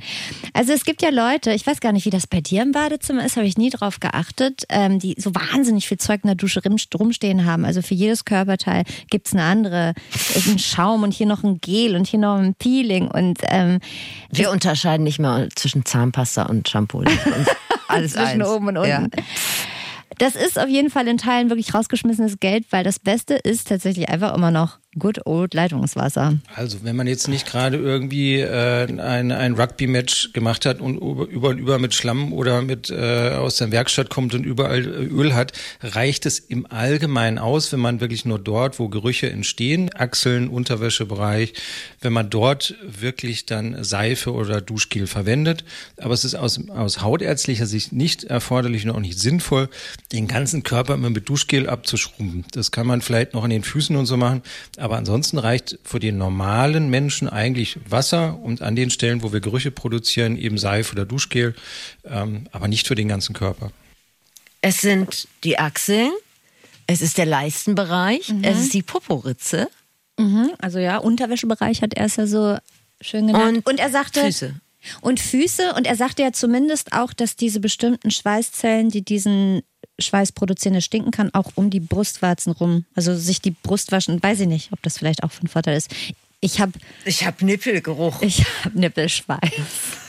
Also es gibt ja Leute, ich weiß gar nicht, wie das bei dir im Badezimmer ist, habe ich nie drauf geachtet, ähm, die so wahnsinnig viel Zeug in der Dusche rumstehen haben. Also für jedes Körperteil gibt es eine andere, ein Schaum und hier noch ein Gel und hier noch ein Peeling und ähm, Wir unterscheiden nicht mehr zwischen Zahnpasta und Shampoo. *laughs* Alles zwischen eins. oben und unten. Ja. Das ist auf jeden Fall in Teilen wirklich rausgeschmissenes Geld, weil das Beste ist tatsächlich einfach immer noch good old Leitungswasser. Also wenn man jetzt nicht gerade irgendwie äh, ein, ein Rugby-Match gemacht hat und über und über mit Schlamm oder mit äh, aus der Werkstatt kommt und überall äh, Öl hat, reicht es im Allgemeinen aus, wenn man wirklich nur dort, wo Gerüche entstehen, Achseln, Unterwäschebereich, wenn man dort wirklich dann Seife oder Duschgel verwendet. Aber es ist aus, aus hautärztlicher Sicht nicht erforderlich und auch nicht sinnvoll, den ganzen Körper immer mit Duschgel abzuschrubben. Das kann man vielleicht noch an den Füßen und so machen. Aber ansonsten reicht für den normalen Menschen eigentlich Wasser und an den Stellen, wo wir Gerüche produzieren, eben Seife oder Duschgel, ähm, aber nicht für den ganzen Körper. Es sind die Achseln, es ist der Leistenbereich, es ist die Poporitze. Mhm, also ja, Unterwäschebereich hat er es ja so schön genannt. Und Und, er sagte. Füße. Und Füße. Und er sagte ja zumindest auch, dass diese bestimmten Schweißzellen, die diesen Schweiß produzieren, der stinken kann, auch um die Brustwarzen rum. Also sich die Brust waschen. Weiß ich nicht, ob das vielleicht auch von Vorteil ist. Ich habe Ich habe Nippelgeruch. ich hab Nippelschweiß.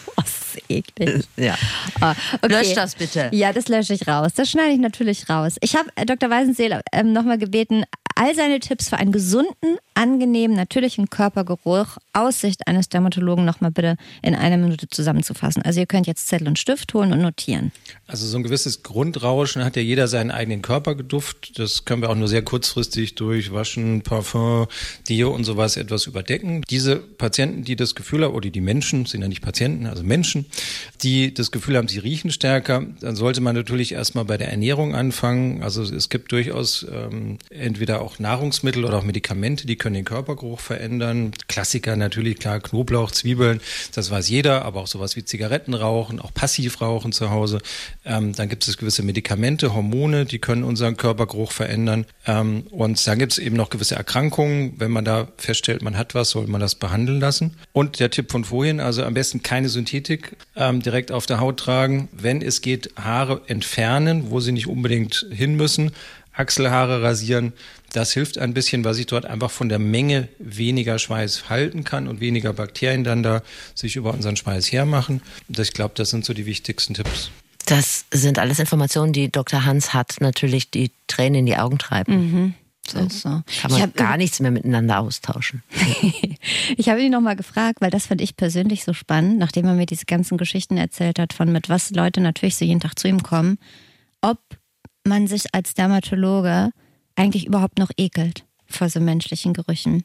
Oh, *laughs* das ist eklig. Ja. Ah, okay. Lösch das bitte. Ja, das lösche ich raus. Das schneide ich natürlich raus. Ich habe äh, Dr. Weisenseel ähm, nochmal gebeten, all seine Tipps für einen gesunden, angenehmen, natürlichen Körpergeruch aus Sicht eines Dermatologen nochmal bitte in einer Minute zusammenzufassen. Also ihr könnt jetzt Zettel und Stift holen und notieren. Also so ein gewisses Grundrauschen hat ja jeder seinen eigenen Körpergeduft. Das können wir auch nur sehr kurzfristig durch Waschen, Parfum, Dio und sowas etwas überdecken. Diese Patienten, die das Gefühl haben, oder die Menschen, sind ja nicht Patienten, also Menschen, die das Gefühl haben, sie riechen stärker, dann sollte man natürlich erstmal bei der Ernährung anfangen. Also es gibt durchaus ähm, entweder auch Nahrungsmittel oder auch Medikamente, die können den Körpergeruch verändern. Klassiker natürlich, klar, Knoblauch, Zwiebeln, das weiß jeder, aber auch sowas wie Zigaretten rauchen, auch Passivrauchen zu Hause. Ähm, dann gibt es gewisse Medikamente, Hormone, die können unseren Körpergeruch verändern. Ähm, und dann gibt es eben noch gewisse Erkrankungen. Wenn man da feststellt, man hat was, soll man das behandeln lassen. Und der Tipp von vorhin, also am besten keine Synthetik ähm, direkt auf der Haut tragen. Wenn es geht, Haare entfernen, wo sie nicht unbedingt hin müssen. Achselhaare rasieren, das hilft ein bisschen, weil sich dort einfach von der Menge weniger Schweiß halten kann und weniger Bakterien dann da sich über unseren Schweiß hermachen. Das, ich glaube, das sind so die wichtigsten Tipps. Das sind alles Informationen, die Dr. Hans hat, natürlich die Tränen in die Augen treiben. So. Das ist so. Kann Ich man hab- gar nichts mehr miteinander austauschen. *laughs* Ich habe ihn nochmal gefragt, weil das fand ich persönlich so spannend, nachdem er mir diese ganzen Geschichten erzählt hat, von mit was Leute natürlich so jeden Tag zu ihm kommen, ob man sich als Dermatologe eigentlich überhaupt noch ekelt vor so menschlichen Gerüchen.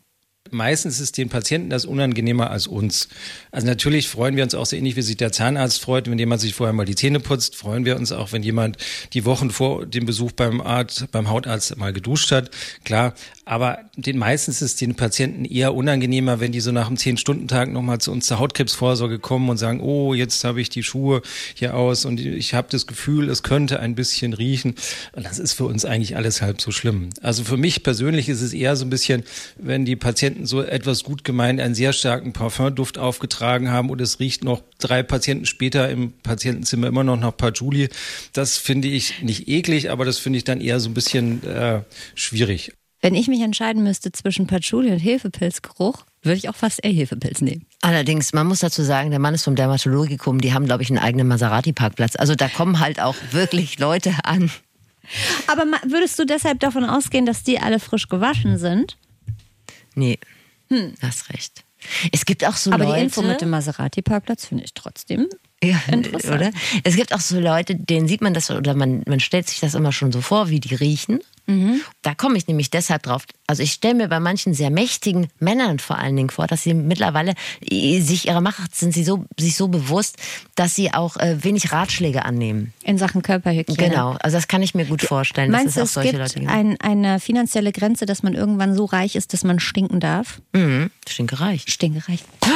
Meistens ist den Patienten das unangenehmer als uns. Also natürlich freuen wir uns auch so ähnlich, wie sich der Zahnarzt freut, wenn jemand sich vorher mal die Zähne putzt. Freuen wir uns auch, wenn jemand die Wochen vor dem Besuch beim Arzt, beim Hautarzt mal geduscht hat. Klar, aber den meistens ist den Patienten eher unangenehmer, wenn die so nach einem Zehn-Stunden-Tag nochmal zu uns zur Hautkrebsvorsorge kommen und sagen, oh, jetzt habe ich die Schuhe hier aus und ich habe das Gefühl, es könnte ein bisschen riechen. Und das ist für uns eigentlich alles halb so schlimm. Also für mich persönlich ist es eher so ein bisschen, wenn die Patienten so etwas gut gemeint einen sehr starken Parfumduft aufgetragen haben und es riecht noch drei Patienten später im Patientenzimmer immer noch nach Patchouli. Das finde ich nicht eklig, aber das finde ich dann eher so ein bisschen äh, schwierig. Wenn ich mich entscheiden müsste zwischen Patchouli und Hefepilzgeruch, würde ich auch fast eher Hefepilz nehmen. Allerdings, man muss dazu sagen, der Mann ist vom Dermatologikum, die haben, glaube ich, einen eigenen Maserati-Parkplatz. Also da kommen halt auch wirklich Leute an. Aber würdest du deshalb davon ausgehen, dass die alle frisch gewaschen sind? Nee, hast recht. Es gibt auch so Hm. Aber Leute. die Info mit dem Maserati-Parkplatz finde ich trotzdem. Ja, *laughs* Interessant. oder? Es gibt auch so Leute, denen sieht man das oder man, man stellt sich das immer schon so vor, wie die riechen. Mhm. Da komme ich nämlich deshalb drauf. Also ich stelle mir bei manchen sehr mächtigen Männern vor allen Dingen vor, dass sie mittlerweile sich ihrer Macht sind sie so sich so bewusst, dass sie auch äh, wenig Ratschläge annehmen. In Sachen Körperhygiene. Genau, also das kann ich mir gut vorstellen, dass Meinst du, es auch es solche gibt Leute gibt. ein, eine finanzielle Grenze, dass man irgendwann so reich ist, dass man stinken darf? Mhm, stinkereich. Stinkereich. *gasps*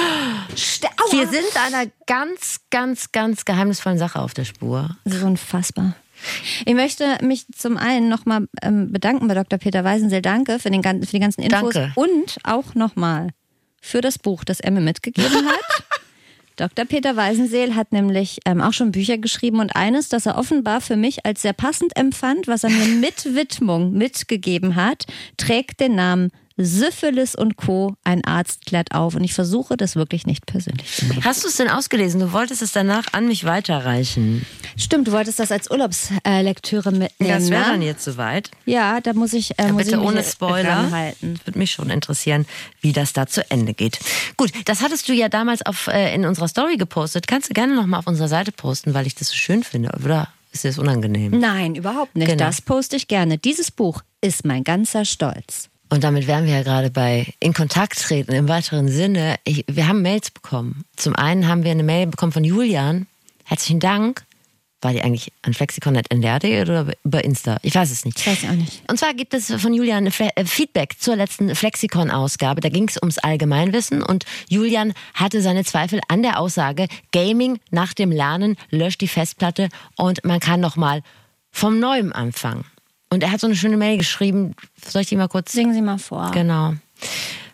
Aua. Wir sind einer ganz, ganz, ganz geheimnisvollen Sache auf der Spur. Das ist unfassbar. Ich möchte mich zum einen nochmal ähm, bedanken bei Dr. Peter Weisenseel. Danke für, den, für die ganzen Infos. Danke. Und auch nochmal für das Buch, das er mir mitgegeben hat. *laughs* Dr. Peter Weisenseel hat nämlich ähm, auch schon Bücher geschrieben und eines, das er offenbar für mich als sehr passend empfand, was er mir mit Widmung mitgegeben hat, trägt den Namen Syphilis und Co. Ein Arzt klärt auf. Und ich versuche das wirklich nicht persönlich zu nehmen. Hast du es denn ausgelesen? Du wolltest es danach an mich weiterreichen. Stimmt, du wolltest das als Urlaubslektüre mitnehmen. Das wäre ne? dann jetzt soweit. Ja, da muss ich, äh, muss Bitte ich ohne Spoiler. ranhalten. Würde mich schon interessieren, wie das da zu Ende geht. Gut, das hattest du ja damals auf, äh, in unserer Story gepostet. Kannst du gerne nochmal auf unserer Seite posten, weil ich das so schön finde. Oder ist dir das unangenehm? Nein, überhaupt nicht. Genau. Das poste ich gerne. Dieses Buch ist mein ganzer Stolz. Und damit wären wir ja gerade bei in Kontakt treten im weiteren Sinne. Ich, wir haben Mails bekommen. Zum einen haben wir eine Mail bekommen von Julian. Herzlichen Dank. War die eigentlich an flexikon.ndr.de oder über Insta? Ich weiß es nicht. Ich weiß auch nicht. Und zwar gibt es von Julian äh, Feedback zur letzten Flexikon-Ausgabe. Da ging es ums Allgemeinwissen und Julian hatte seine Zweifel an der Aussage, Gaming nach dem Lernen löscht die Festplatte und man kann nochmal vom Neuem anfangen. Und er hat so eine schöne Mail geschrieben. Soll ich die mal kurz Singen Sie mal vor. Genau.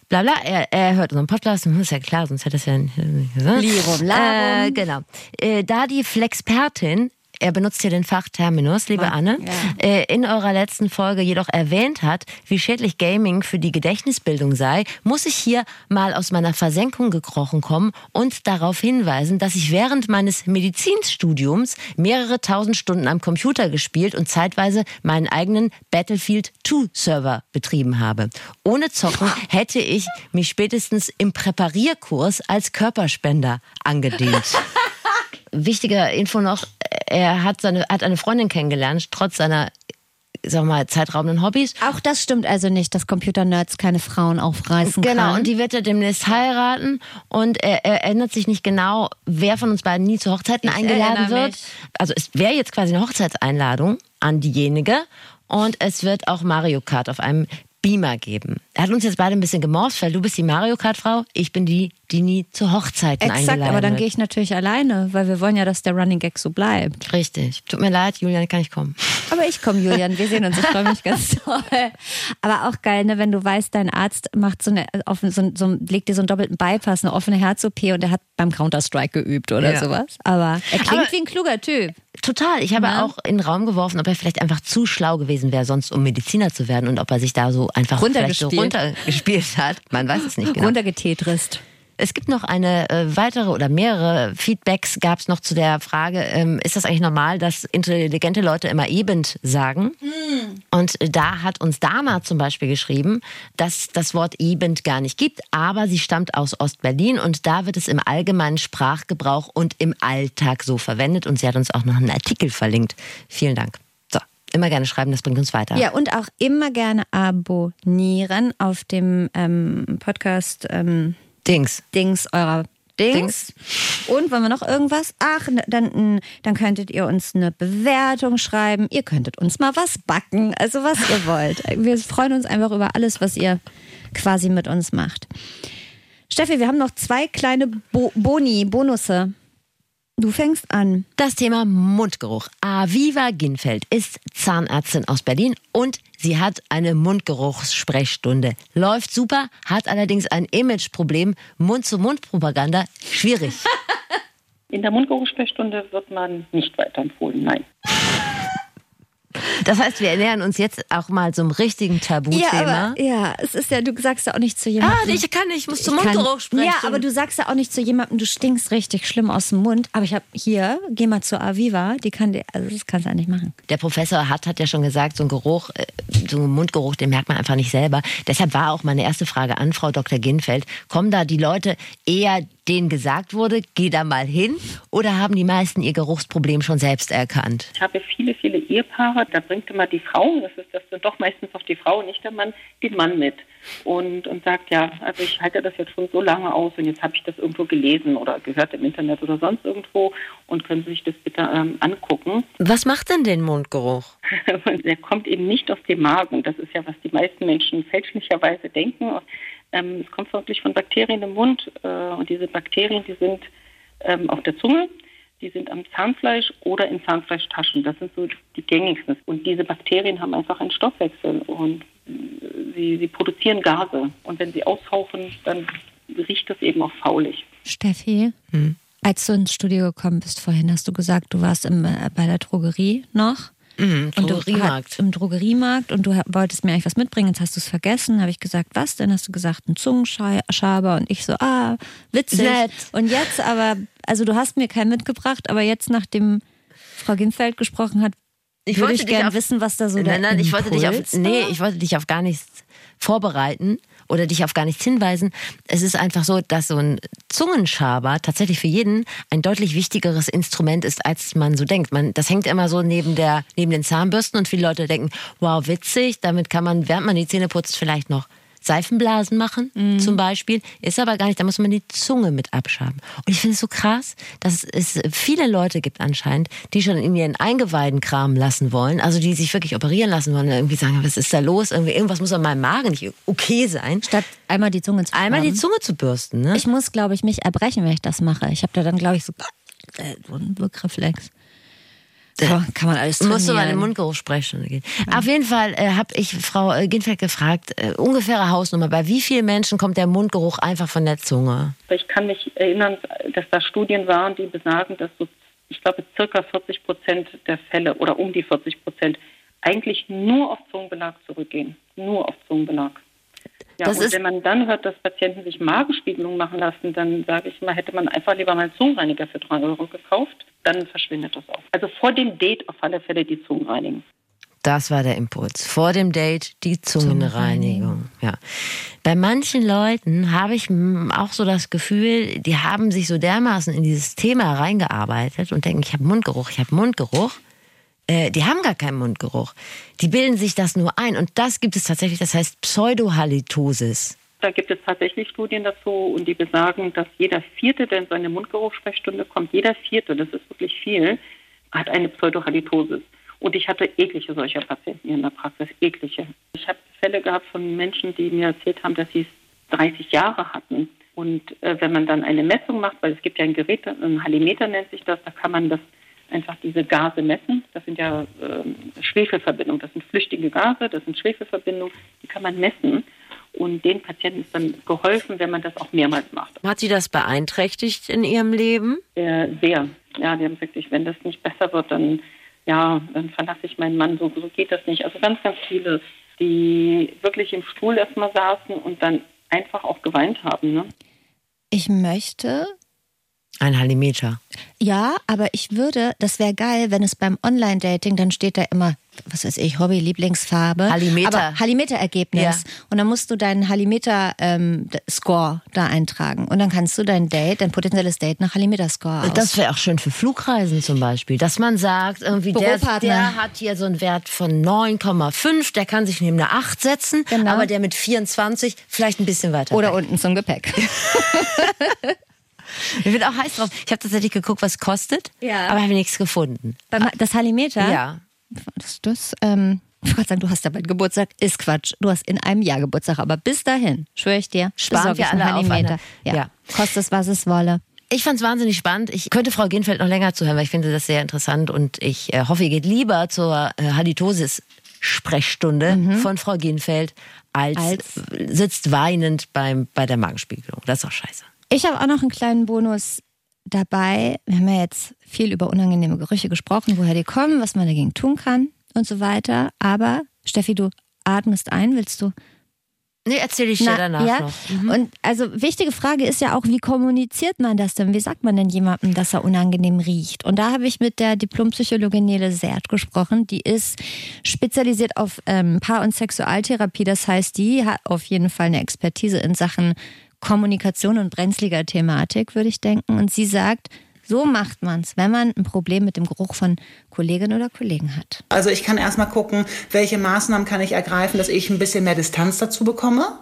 Bla bla, er, er hört unseren Podcast, ist ja klar, sonst hätte es ja nicht gesagt. Lirum larum. Äh, genau. Äh, da die Flexpertin er benutzt hier den Fachterminus, liebe Ja. Anne, Ja. äh, in eurer letzten Folge jedoch erwähnt hat, wie schädlich Gaming für die Gedächtnisbildung sei, muss ich hier mal aus meiner Versenkung gekrochen kommen und darauf hinweisen, dass ich während meines Medizinstudiums mehrere tausend Stunden am Computer gespielt und zeitweise meinen eigenen Battlefield 2 Server betrieben habe. Ohne Zocken hätte ich mich spätestens im Präparierkurs als Körperspender angedient. *laughs* Wichtige Info noch, er hat, seine, hat eine Freundin kennengelernt, trotz seiner, sag mal, zeitraubenden Hobbys. Auch das stimmt also nicht, dass Computernerds keine Frauen aufreißen Genau, kann. und die wird er demnächst heiraten und er, er erinnert sich nicht genau, wer von uns beiden nie zu Hochzeiten Ich eingeladen wird. mich. Also es wäre jetzt quasi eine Hochzeitseinladung an diejenige und es wird auch Mario Kart auf einem Beamer geben. Er hat uns jetzt beide ein bisschen gemorst, weil du bist die Mario Kart Frau, ich bin die, die nie zu Hochzeiten Exakt, eingeladen aber dann gehe ich natürlich alleine, weil wir wollen ja, dass der Running Gag so bleibt. Richtig. Tut mir leid, Julian, kann ich kommen. *laughs* Aber ich komme, Julian. Wir sehen uns. Ich freue mich ganz *laughs* toll. Aber auch geil, ne, wenn du weißt, dein Arzt macht so eine, offen, so, so, legt dir so einen doppelten Bypass, eine offene Herz-OP und er hat beim Counter-Strike geübt oder Ja. sowas. Aber er klingt Aber- wie ein kluger Typ. Total. Ich habe Ja. auch in den Raum geworfen, ob er vielleicht einfach zu schlau gewesen wäre, sonst um Mediziner zu werden und ob er sich da so einfach vielleicht so Runtergespielt. runtergespielt hat. Man weiß es nicht genau. Runtergetetrist. Es gibt noch eine äh, weitere oder mehrere Feedbacks gab es noch zu der Frage, ähm, ist das eigentlich normal, dass intelligente Leute immer eben sagen? Und äh, da hat uns Dana zum Beispiel geschrieben, dass das Wort eben gar nicht gibt, aber sie stammt aus Ostberlin und da wird es im allgemeinen Sprachgebrauch und im Alltag so verwendet und sie hat uns auch noch einen Artikel verlinkt. Vielen Dank. So, immer gerne schreiben, das bringt uns weiter. Ja, und auch immer gerne abonnieren auf dem ähm, Podcast ähm, Dings. Dings eurer Dings. Dings. Und wollen wir noch irgendwas? Ach, ne, dann, dann könntet ihr uns eine Bewertung schreiben. Ihr könntet uns mal was backen. Also was ihr *laughs* wollt. Wir freuen uns einfach über alles, was ihr quasi mit uns macht. Steffi, wir haben noch zwei kleine Bo Boni, Bonusse. Du fängst an. Das Thema Mundgeruch. Aviva Ginfeld ist Zahnärztin aus Berlin und sie hat eine Mundgeruchssprechstunde. Läuft super, hat allerdings ein Imageproblem. Mund-zu-Mund-Propaganda schwierig. *laughs* In der Mundgeruchssprechstunde wird man nicht weiterempfohlen, nein. Das heißt, wir ernähren uns jetzt auch mal so einem richtigen Tabuthema. aber, ja, es ist ja, du sagst ja auch nicht zu jemandem. ah, ich kann nicht, ich muss zum Mundgeruch sprechen. Ja, aber du sagst ja auch nicht zu jemandem, du stinkst richtig schlimm aus dem Mund. Aber ich habe hier, geh mal zur Aviva, die kann dir, also das kannst du eigentlich machen. Der Professor hat, hat ja schon gesagt, so ein Geruch, äh, so ein Mundgeruch, den merkt man einfach nicht selber. Deshalb war auch meine erste Frage an Frau Dr. Ginfeld. Kommen da die Leute eher, denen gesagt wurde, geh da mal hin? Oder haben die meisten ihr Geruchsproblem schon selbst erkannt? Ich habe viele, viele Ehepaare, da bringt immer die Frau, das ist das sind doch meistens auch die Frau, nicht der Mann, den Mann mit. Und, und sagt, ja, also ich halte das jetzt schon so lange aus und jetzt habe ich das irgendwo gelesen oder gehört im Internet oder sonst irgendwo und können Sie sich das bitte ähm, angucken. Was macht denn den Mundgeruch? Und *laughs* der kommt eben nicht aus dem Magen. Das ist ja, was die meisten Menschen fälschlicherweise denken. Ähm, es kommt wirklich von Bakterien im Mund. Äh, und diese Bakterien, die sind ähm, auf der Zunge, die sind am Zahnfleisch oder in Zahnfleischtaschen. Das sind so die gängigsten. Und diese Bakterien haben einfach einen Stoffwechsel und äh, sie, sie produzieren Gase. Und wenn sie aushauchen, dann riecht das eben auch faulig. Steffi, als du ins Studio gekommen bist vorhin, hast du gesagt, du warst im, äh, bei der Drogerie noch. Mhm, Und du Drogeriemarkt. hat- Im Drogeriemarkt und du wolltest mir eigentlich was mitbringen, jetzt hast du es vergessen. Habe ich gesagt, was denn? Hast du gesagt, ein Zungenschaber und ich so, ah, witzig. Nett. Und jetzt aber, also du hast mir keinen mitgebracht, aber jetzt, nachdem Frau Ginfeld gesprochen hat, Ich würde ich gerne wissen, was da so Nein, nein, ich wollte dich auf, nee, ich wollte dich auf gar nichts vorbereiten oder dich auf gar nichts hinweisen. Es ist einfach so, dass so ein Zungenschaber tatsächlich für jeden ein deutlich wichtigeres Instrument ist, als man so denkt. Man, das hängt immer so neben der, neben den Zahnbürsten und viele Leute denken, wow, witzig, damit kann man, während man die Zähne putzt, vielleicht noch Seifenblasen machen, zum Beispiel. Ist aber gar nicht, da muss man die Zunge mit abschaben. Und ich finde es so krass, dass es viele Leute gibt anscheinend, die schon in ihren Eingeweiden kramen lassen wollen, also die sich wirklich operieren lassen wollen, und irgendwie sagen, was ist da los? Irgendwie, irgendwas muss an meinem Magen nicht okay sein. Statt einmal die Zunge zu Einmal die. Zunge zu bürsten, ne? Ich muss, glaube ich, mich erbrechen, wenn ich das mache. Ich habe da dann, glaube ich, so, äh, so einen Wirkreflex. So, kann man alles trainieren. Musst du mal in eine Mundgeruchssprechstunde gehen. Auf jeden Fall äh, habe ich Frau äh, Ginfeld gefragt, äh, ungefähre Hausnummer, bei wie vielen Menschen kommt der Mundgeruch einfach von der Zunge? Ich kann mich erinnern, dass da Studien waren, die besagen, dass so, ich glaube, circa 40 Prozent der Fälle oder um die 40 Prozent eigentlich nur auf Zungenbelag zurückgehen. Nur auf Zungenbelag. Ja, Das und wenn man dann hört, dass Patienten sich Magenspiegelung machen lassen, dann sage ich mal, hätte man einfach lieber mal einen Zungenreiniger für drei Euro gekauft, dann verschwindet das auch. Also vor dem Date auf alle Fälle die Zungen reinigen. Das war der Impuls. Vor dem Date die Zungenreinigung. Ja. Bei manchen Leuten habe ich auch so das Gefühl, die haben sich so dermaßen in dieses Thema reingearbeitet und denken, ich habe Mundgeruch, ich habe Mundgeruch. Äh, die haben gar keinen Mundgeruch. Die bilden sich das nur ein. Und das gibt es tatsächlich, das heißt Pseudohalitosis. Da gibt es tatsächlich Studien dazu und die besagen, dass jeder Vierte, der in seine Mundgeruchssprechstunde kommt, jeder Vierte, das ist wirklich viel, hat eine Pseudohalitosis. Und ich hatte eklige solcher Patienten hier in der Praxis, eklige. Ich habe Fälle gehabt von Menschen, die mir erzählt haben, dass sie es 30 Jahre hatten. Und äh, wenn man dann eine Messung macht, weil es gibt ja ein Gerät, ein Halimeter nennt sich das, da kann man das einfach diese Gase messen. Das sind ja ähm, Schwefelverbindungen, das sind flüchtige Gase, das sind Schwefelverbindungen, die kann man messen. Und den Patienten ist dann geholfen, wenn man das auch mehrmals macht. Hat sie das beeinträchtigt in ihrem Leben? Äh, sehr. Ja, die haben wirklich, wenn das nicht besser wird, dann ja, dann verlasse ich meinen Mann. So, so geht das nicht. Also ganz, ganz viele, die wirklich im Stuhl erstmal saßen und dann einfach auch geweint haben. Ne? Ich möchte, Ein Halimeter. ja, aber ich würde, das wäre geil, wenn es beim Online-Dating, dann steht da immer, was weiß ich, Hobby, Lieblingsfarbe. Halimeter. Aber Halimeter-Ergebnis. Ja. Und dann musst du deinen Halimeter-Score da eintragen. Und dann kannst du dein Date, dein potenzielles Date nach Halimeter-Score aus. Das wäre auch schön für Flugreisen zum Beispiel, dass man sagt, irgendwie der, der hat hier so einen Wert von 9,5, der kann sich neben eine 8 setzen, Genau. aber der mit 24 vielleicht ein bisschen weiter. Oder weg. unten zum Gepäck. *laughs* Ich bin auch heiß drauf. Ich habe tatsächlich geguckt, was es kostet, Ja. aber habe nichts gefunden. Beim, das Halimeter? Ja. Das, das, ähm, ich wollte sagen, du hast ja bald Geburtstag. Ist Quatsch. Du hast in einem Jahr Geburtstag. Aber bis dahin, schwöre ich dir, Sparen wir alle auf Halimeter. eine- Ja. Ja. Kostet es, was es wolle. Ich fand es wahnsinnig spannend. Ich könnte Frau Ginfeld noch länger zuhören, weil ich finde das sehr interessant und ich äh, hoffe, ihr geht lieber zur äh, Halitosis-Sprechstunde von Frau Ginfeld, als, Als- sitzt weinend beim, bei der Magenspiegelung. Das ist doch scheiße. Ich habe auch noch einen kleinen Bonus dabei. Wir haben ja jetzt viel über unangenehme Gerüche gesprochen, woher die kommen, was man dagegen tun kann und so weiter. Aber Steffi, du atmest ein, willst du? Nee, erzähle ich dir danach ja? noch. Und also wichtige Frage ist ja auch, wie kommuniziert man das denn? Wie sagt man denn jemandem, dass er unangenehm riecht? Und da habe ich mit der Diplompsychologin Nele Sert gesprochen. Die ist spezialisiert auf ähm, Paar- und Sexualtherapie. Das heißt, die hat auf jeden Fall eine Expertise in Sachen Kommunikation und brenzliger Thematik, würde ich denken. Und sie sagt, so macht man's, wenn man ein Problem mit dem Geruch von Kolleginnen oder Kollegen hat. Also ich kann erstmal gucken, welche Maßnahmen kann ich ergreifen, dass ich ein bisschen mehr Distanz dazu bekomme.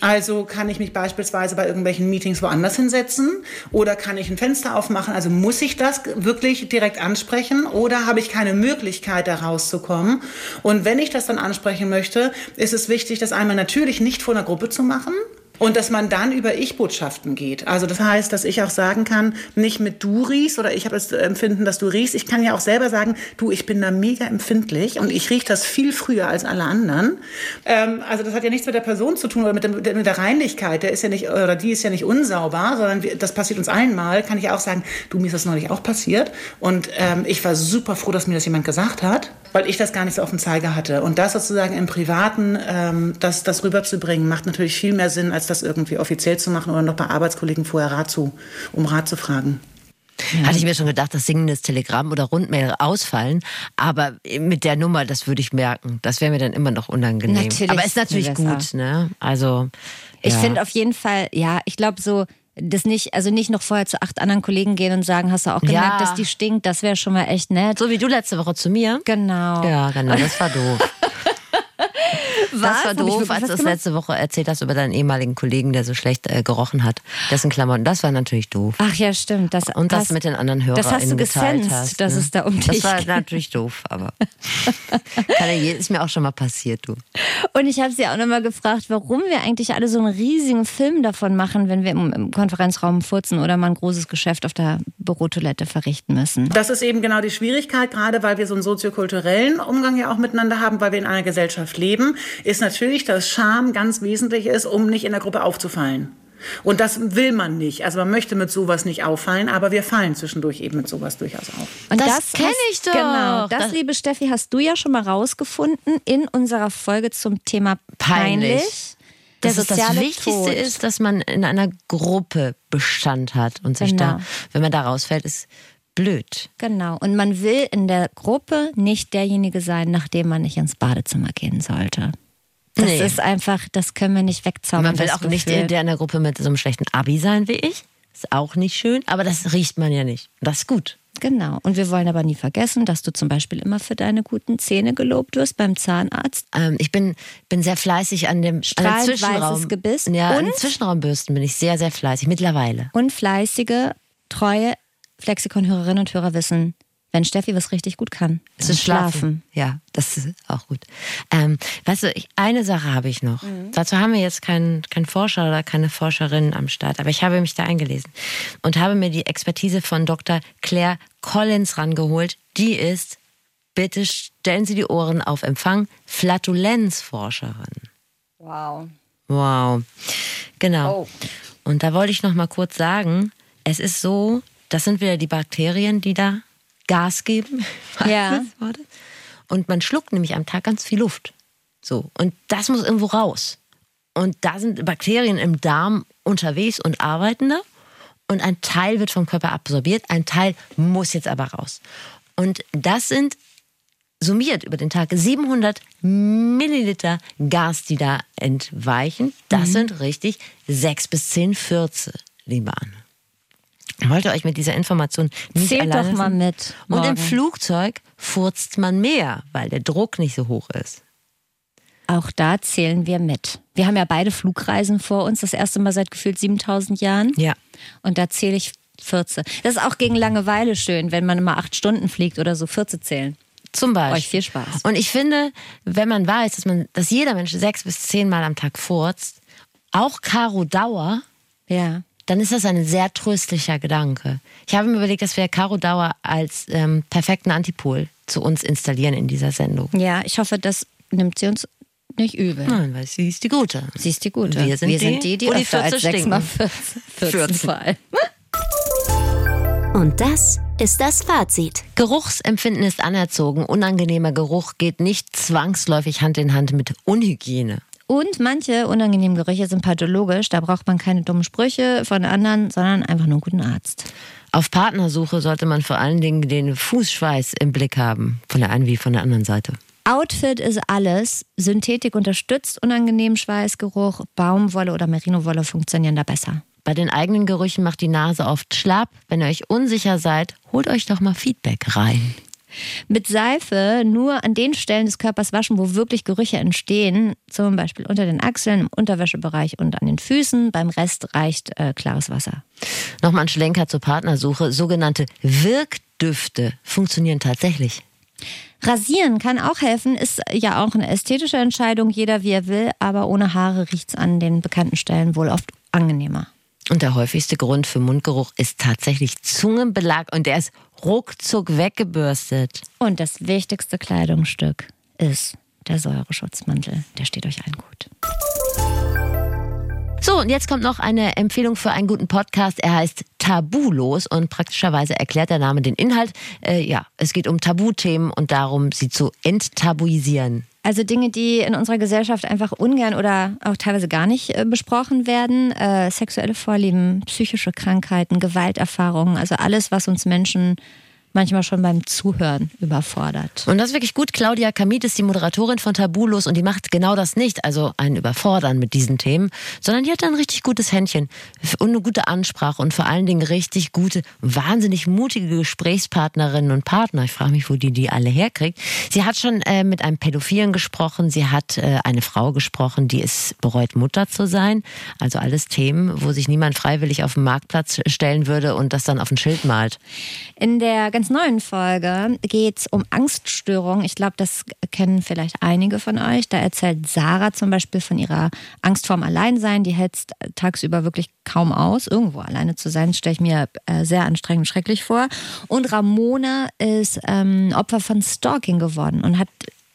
Also kann ich mich beispielsweise bei irgendwelchen Meetings woanders hinsetzen oder kann ich ein Fenster aufmachen? Also muss ich das wirklich direkt ansprechen oder habe ich keine Möglichkeit, da rauszukommen? Und wenn ich das dann ansprechen möchte, ist es wichtig, das einmal natürlich nicht vor einer Gruppe zu machen. Und dass man dann über Ich-Botschaften geht. Also das heißt, dass ich auch sagen kann, nicht mit du riechst oder ich habe das Empfinden, dass du riechst. Ich kann ja auch selber sagen, du, ich bin da mega empfindlich und ich rieche das viel früher als alle anderen. Ähm, also das hat ja nichts mit der Person zu tun oder mit, dem, mit der Reinlichkeit. Der ist ja nicht oder die ist ja nicht unsauber, sondern das passiert uns allen mal. Kann ich auch sagen, du mir ist das neulich auch passiert und ähm, ich war super froh, dass mir das jemand gesagt hat, weil ich das gar nicht so auf dem Zeiger hatte. Und das sozusagen im Privaten, ähm, das, das rüberzubringen, macht natürlich viel mehr Sinn, als das irgendwie offiziell zu machen oder noch bei Arbeitskollegen vorher Rat zu, um Rat zu fragen. Hatte ich mir schon gedacht, dass singendes Telegramm oder Rundmail ausfallen. Aber mit der Nummer, das würde ich merken. Das wäre mir dann immer noch unangenehm. Natürlich aber ist natürlich gut, ne? Also. Ich ja. finde auf jeden Fall, ja, ich glaube so, das nicht, also nicht noch vorher zu acht anderen Kollegen gehen und sagen, hast du auch gemerkt, Ja. dass die stinkt, das wäre schon mal echt nett. So wie du letzte Woche zu mir. Genau. Ja, genau, das war doof. *laughs* Das war doof, als du es gemacht? letzte Woche erzählt hast über deinen ehemaligen Kollegen, der so schlecht äh, gerochen hat. Dessen Klamotten. Das war natürlich doof. Ach ja, stimmt. Das, Und das hast- mit den anderen Hörern Das hast du gesensed, hast, dass ne? es da um Das dich war geht. natürlich doof, aber *laughs* kann ja, ist mir auch schon mal passiert, du. Und ich habe sie auch nochmal gefragt, warum wir eigentlich alle so einen riesigen Film davon machen, wenn wir im, im Konferenzraum furzen oder mal ein großes Geschäft auf der Bürotoilette verrichten müssen. Das ist eben genau die Schwierigkeit, gerade weil wir so einen soziokulturellen Umgang ja auch miteinander haben, weil wir in einer Gesellschaft leben, ist natürlich, dass Scham ganz wesentlich ist, um nicht in der Gruppe aufzufallen. Und das will man nicht. Also man möchte mit sowas nicht auffallen, aber wir fallen zwischendurch eben mit sowas durchaus auf. Und Das kenn hast- ich doch. Genau, das, Das- liebe Steffi, hast du ja schon mal rausgefunden in unserer Folge zum Thema peinlich. Peinlich. Der das soziale Wichtigste Tod. ist, dass man in einer Gruppe Bestand hat und sich Genau. da, wenn man da rausfällt, ist blöd. Genau. Und man will in der Gruppe nicht derjenige sein, nachdem man nicht ins Badezimmer gehen sollte. Das Nee. ist einfach, das können wir nicht wegzaubern. Man will auch nicht Gefühl. in der in der Gruppe mit so einem schlechten Abi sein wie ich. Ist auch nicht schön, aber das riecht man ja nicht. Das ist gut. Genau. Und wir wollen aber nie vergessen, dass du zum Beispiel immer für deine guten Zähne gelobt wirst beim Zahnarzt. Ähm, ich bin, bin sehr fleißig an dem, an dem Strahlend Zwischenraum. weißes Gebiss. Ja, an den Und? Zwischenraumbürsten bin ich sehr, sehr fleißig. Mittlerweile. Und fleißige, treue Flexikon-Hörerinnen und Hörer wissen, wenn Steffi was richtig gut kann, Es ist schlafen. Ja, das ist auch gut. Ähm, weißt du, ich, eine Sache habe ich noch. Dazu haben wir jetzt keinen kein Forscher oder keine Forscherin am Start, aber ich habe mich da eingelesen und habe mir die Expertise von Dr. Claire Collins rangeholt. Die ist, bitte stellen Sie die Ohren auf Empfang, Flatulenzforscherin. Wow. Wow. Genau. Oh. Und da wollte ich noch mal kurz sagen, es ist so, das sind wieder die Bakterien, die da Gas geben. *laughs* Ja. Und man schluckt nämlich am Tag ganz viel Luft. So. Und das muss irgendwo raus. Und da sind Bakterien im Darm unterwegs und arbeiten da. Und ein Teil wird vom Körper absorbiert, ein Teil muss jetzt aber raus. Und das sind summiert über den Tag 700 Milliliter Gas, die da entweichen. Das sind richtig sechs bis zehn Fürze, liebe Anne. Ich wollte euch mit dieser Information nicht Zählt doch mal mit. Und im morgen. Flugzeug furzt man mehr, weil der Druck nicht so hoch ist. Auch da zählen wir mit. Wir haben ja beide Flugreisen vor uns, das erste Mal seit gefühlt 7000 Jahren. Ja. Und da zähle ich 14. Das ist auch gegen Langeweile schön, wenn man immer acht Stunden fliegt oder so 14 zählen. Zum Beispiel. Euch viel Spaß. Und ich finde, wenn man weiß, dass man, dass jeder Mensch sechs bis zehn Mal am Tag furzt, auch Karo Dauer, Ja. Dann ist das ein sehr tröstlicher Gedanke. Ich habe mir überlegt, dass wir Caro Dauer als ähm, perfekten Antipol zu uns installieren in dieser Sendung. Ja, ich hoffe, das nimmt sie uns nicht übel. Nein, weil sie ist die Gute. Sie ist die Gute. Wir sind die, die, die wo die öfter als Fürze sechs Mal stinken. 14, 14 vor allem. Und das ist das Fazit. Geruchsempfinden ist anerzogen. Unangenehmer Geruch geht nicht zwangsläufig Hand in Hand mit Unhygiene. Und manche unangenehmen Gerüche sind pathologisch. Da braucht man keine dummen Sprüche von anderen, sondern einfach nur einen guten Arzt. Auf Partnersuche sollte man vor allen Dingen den Fußschweiß im Blick haben, von der einen wie von der anderen Seite. Outfit ist alles. Synthetik unterstützt unangenehmen Schweißgeruch. Baumwolle oder Merinowolle funktionieren da besser. Bei den eigenen Gerüchen macht die Nase oft schlapp. Wenn ihr euch unsicher seid, holt euch doch mal Feedback rein. Mit Seife nur an den Stellen des Körpers waschen, wo wirklich Gerüche entstehen. Zum Beispiel unter den Achseln, im Unterwäschebereich und an den Füßen. Beim Rest reicht äh, klares Wasser. Nochmal ein Schlenker zur Partnersuche. Sogenannte Wirkdüfte funktionieren tatsächlich. Rasieren kann auch helfen, ist ja auch eine ästhetische Entscheidung, jeder wie er will, aber ohne Haare riecht's an den bekannten Stellen wohl oft angenehmer. Und der häufigste Grund für Mundgeruch ist tatsächlich Zungenbelag und der ist ruckzuck weggebürstet. Und das wichtigste Kleidungsstück ist der Säureschutzmantel. Der steht euch allen gut. So, und jetzt kommt noch eine Empfehlung für einen guten Podcast. Er heißt Tabulos und praktischerweise erklärt der Name den Inhalt. Äh, ja, es geht um Tabuthemen und darum, sie zu enttabuisieren. Also Dinge, die in unserer Gesellschaft einfach ungern oder auch teilweise gar nicht äh, besprochen werden. Äh, sexuelle Vorlieben, psychische Krankheiten, Gewalterfahrungen, also alles, was uns Menschen manchmal schon beim Zuhören überfordert. Und das ist wirklich gut. Claudia Kamit ist die Moderatorin von Tabulos und die macht genau das nicht, also einen Überfordern mit diesen Themen, sondern die hat ein richtig gutes Händchen und eine gute Ansprache und vor allen Dingen richtig gute, wahnsinnig mutige Gesprächspartnerinnen und Partner. Ich frage mich, wo die die alle herkriegt. Sie hat schon äh, mit einem Pädophilen gesprochen, sie hat äh, eine Frau gesprochen, die es bereut, Mutter zu sein. Also alles Themen, wo sich niemand freiwillig auf den Marktplatz stellen würde und das dann auf ein Schild malt. In der ganz neuen Folge geht es um Angststörungen. Ich glaube, das kennen vielleicht einige von euch. Da erzählt Sarah zum Beispiel von ihrer Angst vorm Alleinsein. Die hält tagsüber wirklich kaum aus, irgendwo alleine zu sein. Stelle ich mir äh, sehr anstrengend und schrecklich vor. Und Ramona ist ähm, Opfer von Stalking geworden und hat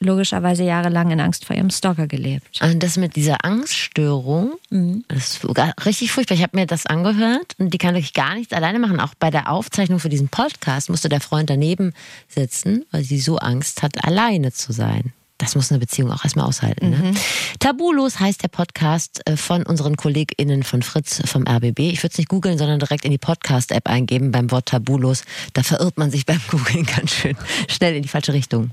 logischerweise jahrelang in Angst vor ihrem Stalker gelebt. Und das mit dieser Angststörung, mhm. das ist richtig furchtbar. Ich habe mir das angehört und die kann wirklich gar nichts alleine machen. Auch bei der Aufzeichnung für diesen Podcast musste der Freund daneben sitzen, weil sie so Angst hat, alleine zu sein. Das muss eine Beziehung auch erstmal aushalten. Ne? Mhm. Tabulos heißt der Podcast äh, von unseren KollegInnen von Fritz vom RBB. Ich würde es nicht googeln, sondern direkt in die Podcast-App eingeben beim Wort Tabulos. Da verirrt man sich beim *laughs* Googlen ganz schön schnell in die falsche Richtung.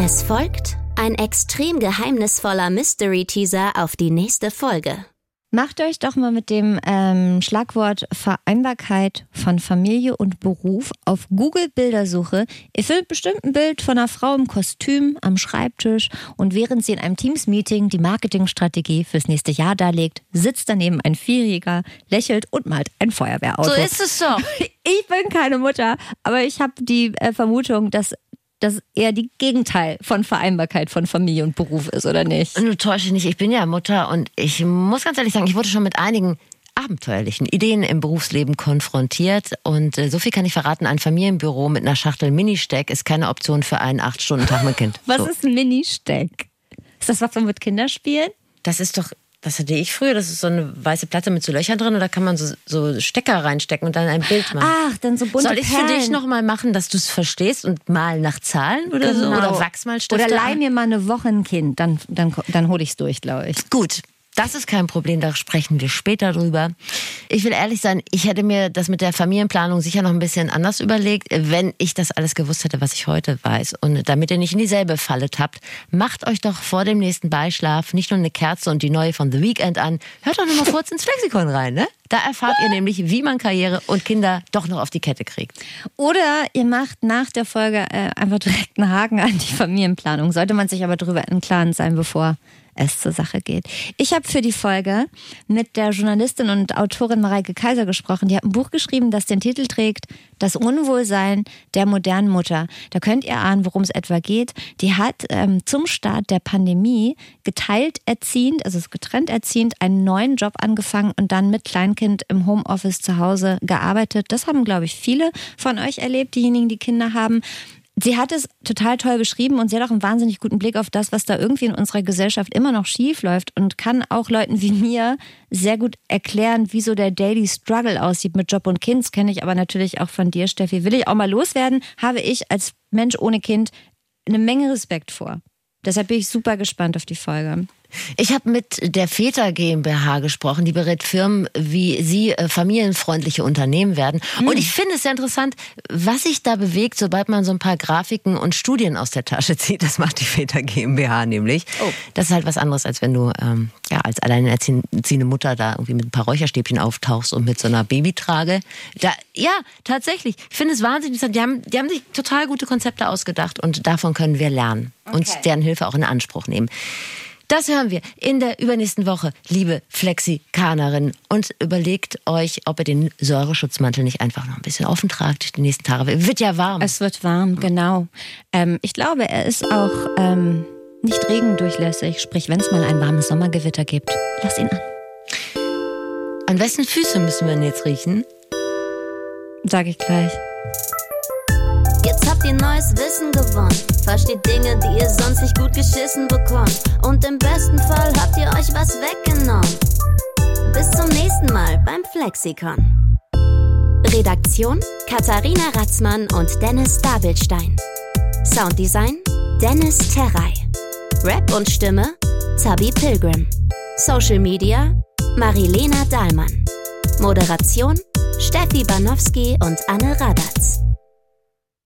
Es folgt ein extrem geheimnisvoller Mystery-Teaser auf die nächste Folge. Macht euch doch mal mit dem ähm, Schlagwort Vereinbarkeit von Familie und Beruf auf Google Bildersuche. Ihr findet bestimmt ein Bild von einer Frau im Kostüm am Schreibtisch und während sie in einem Teams-Meeting die Marketingstrategie fürs nächste Jahr darlegt, sitzt daneben ein Vierjähriger, lächelt und malt ein Feuerwehrauto. So ist es doch. *laughs* Ich bin keine Mutter, aber ich habe die äh, Vermutung, dass das eher die Gegenteil von Vereinbarkeit von Familie und Beruf ist, oder nicht? Nur täusche nicht, ich bin ja Mutter und ich muss ganz ehrlich sagen, ich wurde schon mit einigen abenteuerlichen Ideen im Berufsleben konfrontiert. Und äh, so viel kann ich verraten, ein Familienbüro mit einer Schachtel Ministeck ist keine Option für einen acht stunden tag mit Kind. Was so. ist ein Ministeck? Ist das was man mit Kinderspielen? Das ist doch das hatte ich früher. Das ist so eine weiße Platte mit so Löchern drin und da kann man so, so Stecker reinstecken und dann ein Bild machen. Ach, dann so bunte Soll ich für dich nochmal machen, dass du es verstehst und mal nach Zahlen oder genau. so? Oder Wachsmalstifte? Oder leih mir mal eine Woche ein Kind, dann, dann, dann hole ich es durch, glaube ich. Gut, das ist kein Problem, da sprechen wir später drüber. Ich will ehrlich sein, ich hätte mir das mit der Familienplanung sicher noch ein bisschen anders überlegt, wenn ich das alles gewusst hätte, was ich heute weiß. Und damit ihr nicht in dieselbe Falle tappt, macht euch doch vor dem nächsten Beischlaf nicht nur eine Kerze und die neue von The Weekend an, hört doch noch mal kurz ins Flexikon rein, ne? Da erfahrt ihr nämlich, wie man Karriere und Kinder doch noch auf die Kette kriegt. Oder ihr macht nach der Folge äh, einfach direkt einen Haken an die Familienplanung. Sollte man sich aber darüber im Klaren sein, bevor es zur Sache geht. Ich habe für die Folge mit der Journalistin und Autorin Mareike Kaiser gesprochen. Die hat ein Buch geschrieben, das den Titel trägt Das Unwohlsein der modernen Mutter. Da könnt ihr ahnen, worum es etwa geht. Die hat ähm, zum Start der Pandemie geteilt erziehend, also getrennt erziehend, einen neuen Job angefangen und dann mit Kleinkind im Homeoffice zu Hause gearbeitet. Das haben, glaube ich, viele von euch erlebt, diejenigen, die Kinder haben. Sie hat es total toll beschrieben und sie hat auch einen wahnsinnig guten Blick auf das, was da irgendwie in unserer Gesellschaft immer noch schief läuft und kann auch Leuten wie mir sehr gut erklären, wie so der Daily Struggle aussieht mit Job und Kind. Kenne ich aber natürlich auch von dir, Steffi. Will ich auch mal loswerden, habe ich als Mensch ohne Kind eine Menge Respekt vor. Deshalb bin ich super gespannt auf die Folge. Ich habe mit der Väter GmbH gesprochen, die berät Firmen, wie sie äh, familienfreundliche Unternehmen werden. Mhm. Und ich finde es sehr interessant, was sich da bewegt, sobald man so ein paar Grafiken und Studien aus der Tasche zieht. Das macht die Väter GmbH nämlich. Oh. Das ist halt was anderes, als wenn du ähm, ja, als alleinerziehende Mutter da irgendwie mit ein paar Räucherstäbchen auftauchst und mit so einer Babytrage. Da, ja, tatsächlich. Ich finde es wahnsinnig interessant. Die haben, die haben sich total gute Konzepte ausgedacht und davon können wir lernen. Okay. Und deren Hilfe auch in Anspruch nehmen. Das hören wir in der übernächsten Woche, liebe Flexikanerinnen. Und überlegt euch, ob ihr den Säureschutzmantel nicht einfach noch ein bisschen offen tragt die nächsten Tage. Wird ja warm. Es wird warm, genau. Ähm, ich glaube, er ist auch ähm, nicht regendurchlässig. Sprich, wenn es mal ein warmes Sommergewitter gibt, lass ihn an. An wessen Füße müssen wir denn jetzt riechen? Sag ich gleich. Ihr neues Wissen gewonnen. Versteht Dinge, die ihr sonst nicht gut geschissen bekommt. Und im besten Fall habt ihr euch was weggenommen. Bis zum nächsten Mal beim Flexikon. Redaktion Katharina Ratzmann und Dennis Dabelstein. Sounddesign Dennis Terrei. Rap und Stimme Zabi Pilgrim. Social Media Marilena Dahlmann. Moderation Steffi Banowski und Anne Radatz.